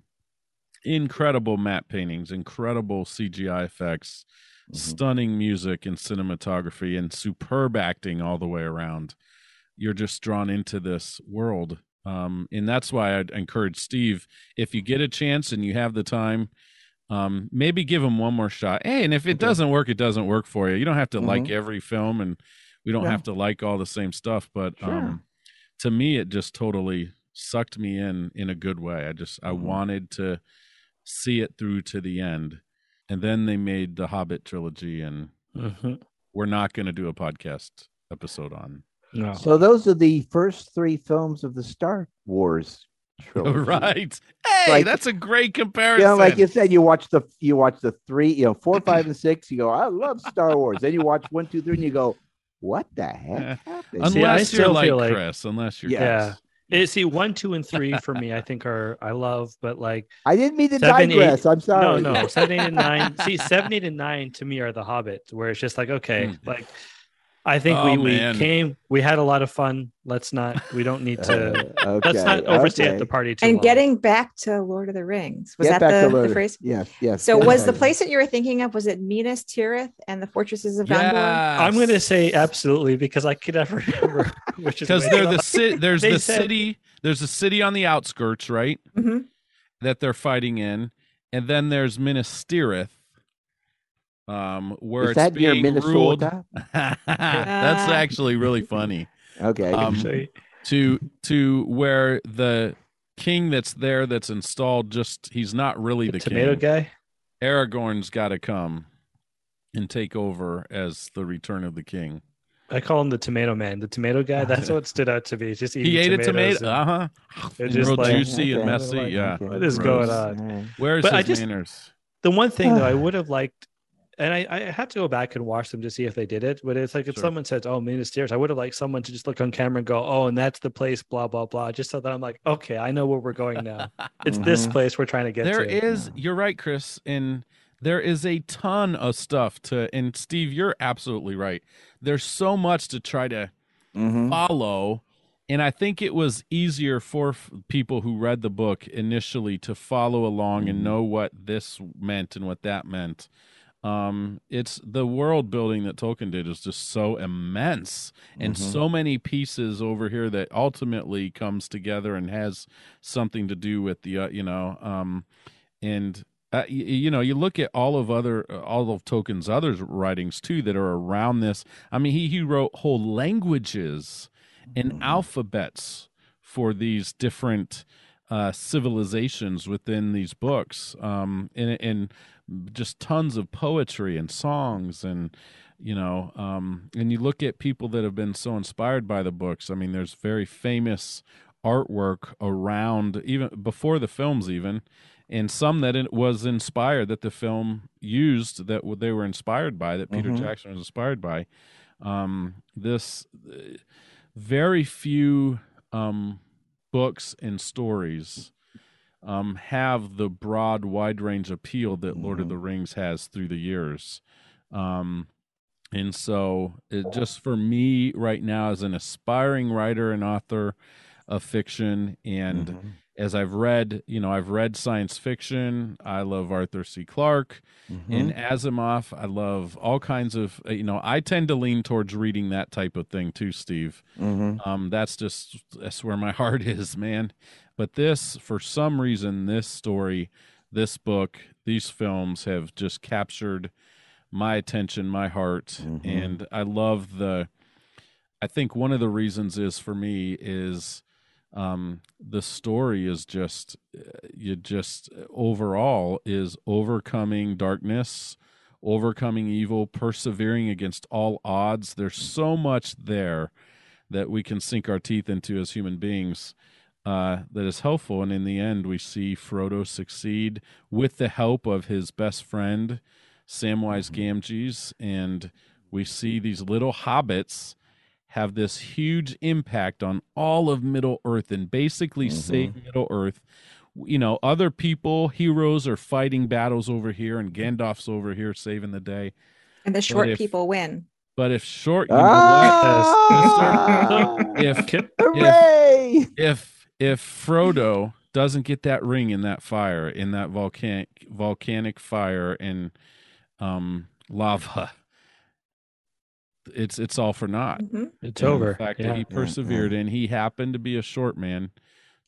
Speaker 2: Incredible matte paintings incredible CGI effects mm-hmm. stunning music and cinematography and superb acting all the way around. You're just drawn into this world um, and that's why I'd encourage Steve if you get a chance and you have the time, um, maybe give him one more shot. Hey, and if it okay. doesn't work, it doesn't work for you. You don't have to mm-hmm. like every film, and we don't yeah. have to like all the same stuff. But sure. um, to me, it just totally sucked me in in a good way. I just I mm-hmm. wanted to see it through to the end, and then they made the Hobbit trilogy, and mm-hmm. we're not going to do a podcast episode on
Speaker 3: no. So those are the first three films of the Star Wars trilogy.
Speaker 2: Right. Hey, like, that's a great comparison.
Speaker 3: You know, like you said, you watch the you watch the three, you know, four, five, and six. You go, I love Star Wars. then you watch one, two, three, and you go, What the heck?
Speaker 2: Happened? Unless See, you're like, like Cris, unless you're
Speaker 4: yeah. It, see, one, two, and three for me, I think are I love, but like
Speaker 3: I didn't mean to seven, digress. i I'm sorry.
Speaker 4: No, no, seven, eight, and nine. see, seven, eight, and nine to me are the Hobbit, where it's just like okay, mm. like I think oh, we, we came, we had a lot of fun. Let's not, we don't need to, uh, okay, let's not overstay okay. the party too
Speaker 5: And
Speaker 4: long.
Speaker 5: getting back to Lord of the Rings, was Get that the, the, phrase?
Speaker 3: Yes, yes.
Speaker 5: So was the place that you were thinking of, was it Minas Tirith and the fortresses of Gondor?
Speaker 4: I'm going to say absolutely because I could never remember which
Speaker 2: is Because they're the city, there's the said, city, there's a city on the outskirts, right? Mm-hmm. That they're fighting in. And then there's Minas Tirith um, where Is it's that being near Minnesota? That's actually really funny.
Speaker 3: Okay. Um,
Speaker 2: to to where the king that's there that's installed just he's not really the, the
Speaker 4: tomato
Speaker 2: king.
Speaker 4: guy.
Speaker 2: Aragorn's got to come and take over as the return of the king.
Speaker 4: I call him the tomato man, the tomato guy. That's what stood out to me. just
Speaker 2: he ate a tomato. Uh huh. It's just real like, juicy and messy.
Speaker 4: Like,
Speaker 2: yeah.
Speaker 4: What is Gross. going on?
Speaker 2: Where's but his just, manners?
Speaker 4: The one thing though, I would have liked and I, I had to go back and watch them to see if they did it. But it's like if sure. someone says, "Oh, Minas Tirith," I would have liked someone to just look on camera and go, "Oh, and that's the place," blah blah blah, just so that I'm like, "Okay, I know where we're going now. It's mm-hmm. this place we're trying to get
Speaker 2: there
Speaker 4: to."
Speaker 2: There is, you're right, Cris, and there is a ton of stuff to. And Steve, you're absolutely right. There's so much to try to mm-hmm. follow. And I think it was easier for f- people who read the book initially to follow along mm-hmm. and know what this meant and what that meant um it's the world building that tolkien did is just so immense and mm-hmm. so many pieces over here that ultimately comes together and has something to do with the uh, you know um and uh, you, you, know you look at all of other uh, all of tolkien's other writings too that are around this i mean he he wrote whole languages and mm-hmm. alphabets for these different uh, civilizations within these books um, and, and just tons of poetry and songs and you know um, and you look at people that have been so inspired by the books i mean there's very famous artwork around even before the films even and some that it was inspired that the film used that they were inspired by that peter mm-hmm. jackson was inspired by um, this very few um, books and stories um, have the broad, wide range appeal that mm-hmm. Lord of the mm-hmm. Rings has through the years. Um, and so, it, just for me right now, as an aspiring writer and author of fiction, and mm-hmm. As I've read, you know, I've read science fiction. I love Arthur C. Clarke
Speaker 3: Mm-hmm.
Speaker 2: and Asimov. I love all kinds of, uh, you know, I tend to lean towards reading that type of thing too, Steve.
Speaker 3: Mhm.
Speaker 2: Um, that's just that's where my heart is, man. But this, for some reason, this story, this book, these films have just captured my attention, my heart,
Speaker 3: Mhm.
Speaker 2: and I love the. I think one of the reasons is for me is um the story is just uh, you just overall is overcoming darkness overcoming evil persevering against all odds. There's so much there that we can sink our teeth into as human beings uh, that is helpful. And in the end we see frodo succeed with the help of his best friend samwise gamgees. And we see these little hobbits have this huge impact on all of Middle Earth and basically
Speaker 3: Mhm.
Speaker 2: save Middle Earth. You know, other people, heroes are fighting battles over here, and Gandalf's over here saving the day.
Speaker 5: And the short
Speaker 2: if-
Speaker 5: people win.
Speaker 2: But if short, you know what?
Speaker 3: Ah!
Speaker 2: If
Speaker 4: Kip-
Speaker 3: Hooray!
Speaker 2: if if Frodo doesn't get that ring in that fire, in that volcanic volcanic fire and um lava, it's it's all for naught.
Speaker 5: Mhm.
Speaker 4: It's
Speaker 2: And
Speaker 4: over.
Speaker 2: The fact
Speaker 4: yeah.
Speaker 2: that he persevered and he happened to be a short man,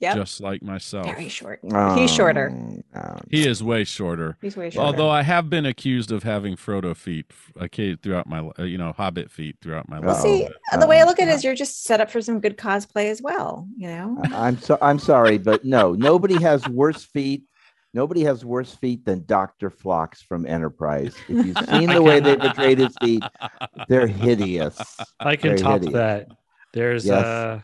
Speaker 5: Yep.
Speaker 2: just like myself.
Speaker 5: Very short.
Speaker 3: Oh,
Speaker 5: He's shorter.
Speaker 3: no.
Speaker 2: He is way shorter.
Speaker 5: He's way shorter.
Speaker 2: Although I have been accused of having Frodo feet, okay, throughout my, uh, you know, Hobbit feet throughout my
Speaker 5: well,
Speaker 2: life.
Speaker 5: see,
Speaker 3: Uh-oh.
Speaker 5: the way I look at it is, you're just set up for some good cosplay as well. You know,
Speaker 3: I'm so I'm sorry, but no, nobody has worse feet. Nobody has worse feet than Dr. Phlox from Enterprise. If you've seen the way they portrayed his feet, they're hideous.
Speaker 4: I can
Speaker 3: Very
Speaker 4: top
Speaker 3: hideous.
Speaker 4: that. There's
Speaker 3: Yes.
Speaker 4: uh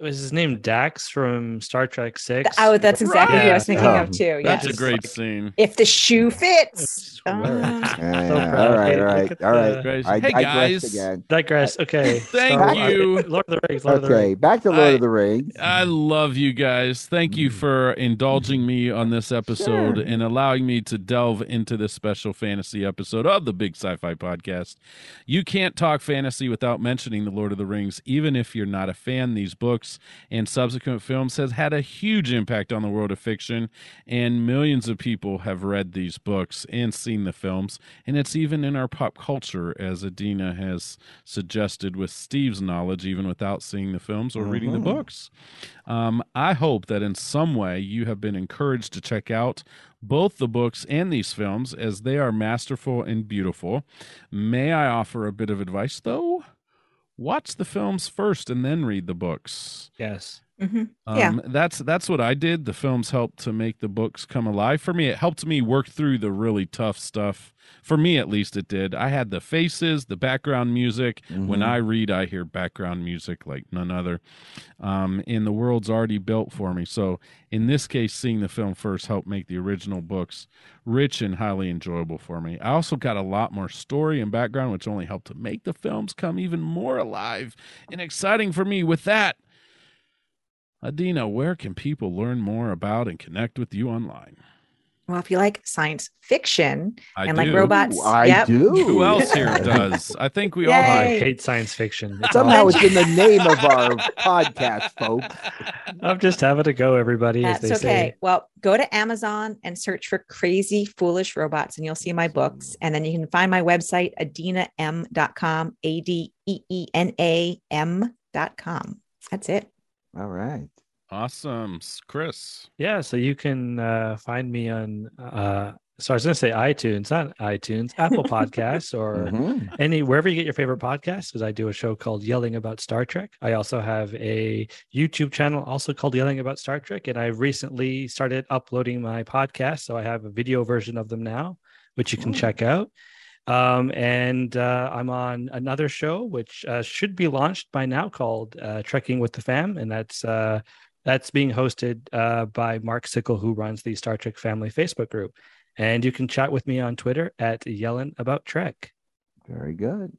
Speaker 4: was his name Dax from Star Trek Six?
Speaker 5: oh, that's exactly what I was thinking
Speaker 3: Oh,
Speaker 5: of too.
Speaker 2: That's
Speaker 5: Yes.
Speaker 2: a great
Speaker 4: Like-
Speaker 2: scene.
Speaker 5: If the shoe fits.
Speaker 4: It's
Speaker 5: Uh,
Speaker 4: hilarious.
Speaker 3: Yeah,
Speaker 4: So
Speaker 3: yeah,
Speaker 4: proud.
Speaker 3: all right,
Speaker 4: Hey,
Speaker 3: all
Speaker 4: look
Speaker 3: right,
Speaker 4: at
Speaker 3: all right.
Speaker 4: the-
Speaker 3: I
Speaker 2: hey
Speaker 3: digressed
Speaker 2: guys,
Speaker 3: again.
Speaker 4: Digress. Okay.
Speaker 2: Thank
Speaker 4: Star
Speaker 2: you.
Speaker 4: Lord of the Rings. Lord of the
Speaker 3: Okay,
Speaker 4: Rings.
Speaker 3: back to Lord
Speaker 2: I-
Speaker 3: of the Rings.
Speaker 2: I love you guys. Thank you for indulging me on this episode
Speaker 3: Sure.
Speaker 2: and allowing me to delve into this special fantasy episode of the Big Sci Fi Podcast. You can't talk fantasy without mentioning The Lord of the Rings, even if you're not a fan. These books and subsequent films has had a huge impact on the world of fiction, and millions of people have read these books and seen the films, and it's even in our pop culture, as Adeena has suggested with Steve's knowledge, even without seeing the films or reading the
Speaker 3: Mhm.
Speaker 2: books. Um, I hope that in some way you have been encouraged to check out both the books and these films as they are masterful and beautiful. May I offer a bit of advice, though? Watch the films first and then read the books.
Speaker 4: Yes.
Speaker 5: mhm.
Speaker 2: Um,
Speaker 5: Yeah.
Speaker 2: that's that's what I did. The films helped to make the books come alive for me. It helped me work through the really tough stuff. For me, at least, it did. I had the faces, the background music. When
Speaker 3: Mhm.
Speaker 2: I read, I hear background music like none other. Um, and the world's already built for me. So, in this case, seeing the film first helped make the original books rich and highly enjoyable for me. I also got a lot more story and background, which only helped to make the films come even more alive and exciting for me. With that, Adeena, where can people learn more about and connect with you online?
Speaker 5: Well, if you like science fiction
Speaker 2: I
Speaker 5: and
Speaker 2: do.
Speaker 5: like robots,
Speaker 3: I
Speaker 5: yep.
Speaker 3: do.
Speaker 2: Who else here does? I think we all
Speaker 4: I hate science fiction. It's
Speaker 3: Somehow it's in the name of our podcast, folks.
Speaker 4: I'm just having a go, everybody. As
Speaker 5: That's
Speaker 4: they
Speaker 5: okay.
Speaker 4: say.
Speaker 5: Well, go to Amazon and search for Crazy Foolish Robots, and you'll see my books. And then you can find my website, adeenam.com, A D E E N A M.com. That's it.
Speaker 3: All right.
Speaker 2: Awesome. Cris.
Speaker 4: Yeah, so you can uh, find me on. Uh, so I was going to say iTunes, not iTunes, Apple Podcasts, or
Speaker 3: Mhm.
Speaker 4: any wherever you get your favorite podcasts. Because I do a show called Yelling About Star Trek. I also have a YouTube channel also called Yelling About Star Trek, and I recently started uploading my podcast. So I have a video version of them now, which you can
Speaker 3: Oh.
Speaker 4: check out. Um, and uh, I'm on another show which uh, should be launched by now called uh, Trekking with the Fam, and that's uh, that's being hosted uh, by Mark Sickle, who runs the Star Trek Family Facebook group. And you can chat with me on Twitter at Yellen About Trek.
Speaker 3: Very good.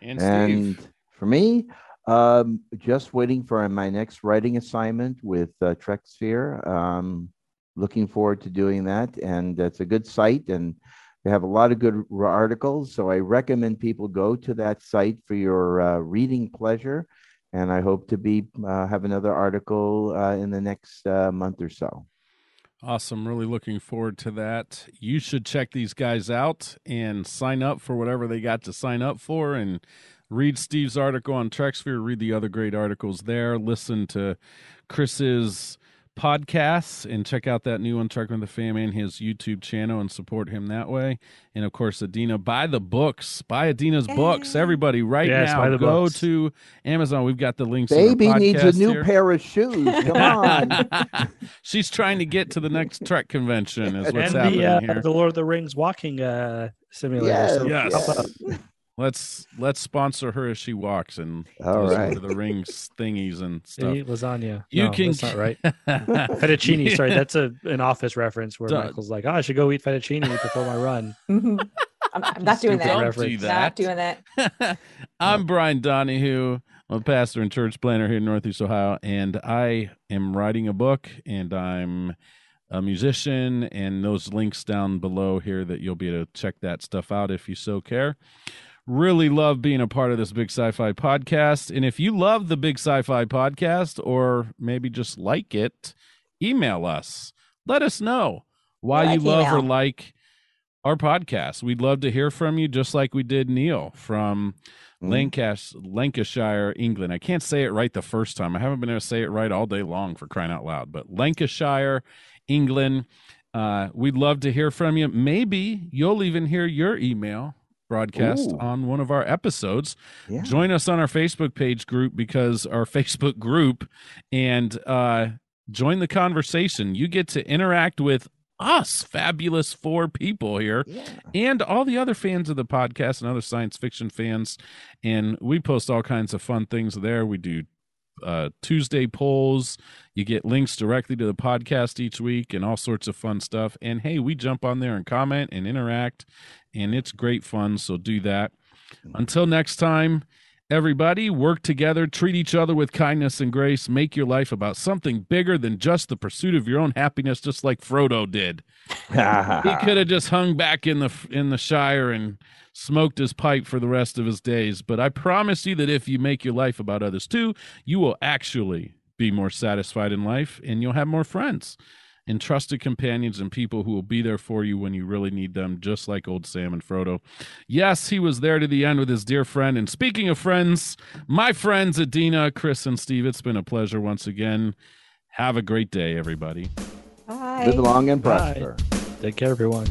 Speaker 2: And
Speaker 3: And for me, um, just waiting for my next writing assignment with uh, Treksphere. Um, looking forward to doing that, and it's a good site, and they have a lot of good articles. So I recommend people go to that site for your uh, reading pleasure, and I hope to be uh, have another article uh, in the next uh, month or so.
Speaker 2: Awesome. Really looking forward to that. You should check these guys out and sign up for whatever they got to sign up for and read Steve's article on TrekSphere, read the other great articles there, listen to Cris's podcasts and check out that new one, Trek with the Fam, and his YouTube channel and support him that way. And of course, Adeena, buy the books, buy Adeena's Yay. books. Everybody, right yes, now, go books. to Amazon. We've got the links.
Speaker 3: Baby needs a new here. pair of shoes. Come on.
Speaker 2: She's trying to get to the next Trek convention. Is what's
Speaker 4: and
Speaker 2: happening
Speaker 4: the, uh,
Speaker 2: here.
Speaker 4: The Lord of the Rings walking uh, simulator.
Speaker 3: Yes.
Speaker 4: So
Speaker 2: yes. Let's let's sponsor her as she walks and
Speaker 3: all right
Speaker 2: the rings thingies and stuff.
Speaker 4: Eat lasagna.
Speaker 2: You
Speaker 4: no,
Speaker 2: can
Speaker 4: that's not right. fettuccine. Sorry, that's a an office reference where Duh. Michael's like, "Oh, I should go eat fettuccine before my run."
Speaker 5: I'm, I'm, not doing that.
Speaker 2: Do that.
Speaker 5: Not doing that.
Speaker 2: I'm Brian Donahue. I'm a pastor and church planner here in Northeast Ohio, and I am writing a book, and I'm a musician, and those links down below here that you'll be able to check that stuff out if you so care. Really love being a part of this Big Sci Fi podcast. And if you love the Big Sci Fi podcast or maybe just like it, email us. Let us know why like you love email. or like our podcast. We'd love to hear from you, just like we did Neil from mm. Lancashire, Lancashire, England. I can't say it right the first time. I haven't been able to say it right all day long for crying out loud, but Lancashire, England. Uh, we'd love to hear from you. Maybe you'll even hear your email broadcast Ooh. on one of our episodes. Yeah. Join us on our Facebook page group because our Facebook group and uh, join the conversation. You get to interact with us, fabulous four people here, yeah. and all the other fans of the podcast and other science fiction fans. And we post all kinds of fun things there. We do uh, Tuesday polls. You get links directly to the podcast each week and all sorts of fun stuff. And hey, we jump on there and comment and interact, and it's great fun. So do that. Until next time, everybody, work together, treat each other with kindness and grace, make your life about something bigger than just the pursuit of your own happiness, just like Frodo did. he could have just hung back in the in the Shire and smoked his pipe for the rest of his days. But I promise you that if you make your life about others too, you will actually be more satisfied in life and you'll have more friends and trusted companions and people who will be there for you when you really need them, just like old Sam and Frodo. Yes, he was there to the end with his dear friend. And speaking of friends, my friends Adeena, Cris, and Steve, it's been a pleasure once again. Have a great day, everybody.
Speaker 5: Bye.
Speaker 3: Live long and prosper.
Speaker 4: Bye. Take care, everyone.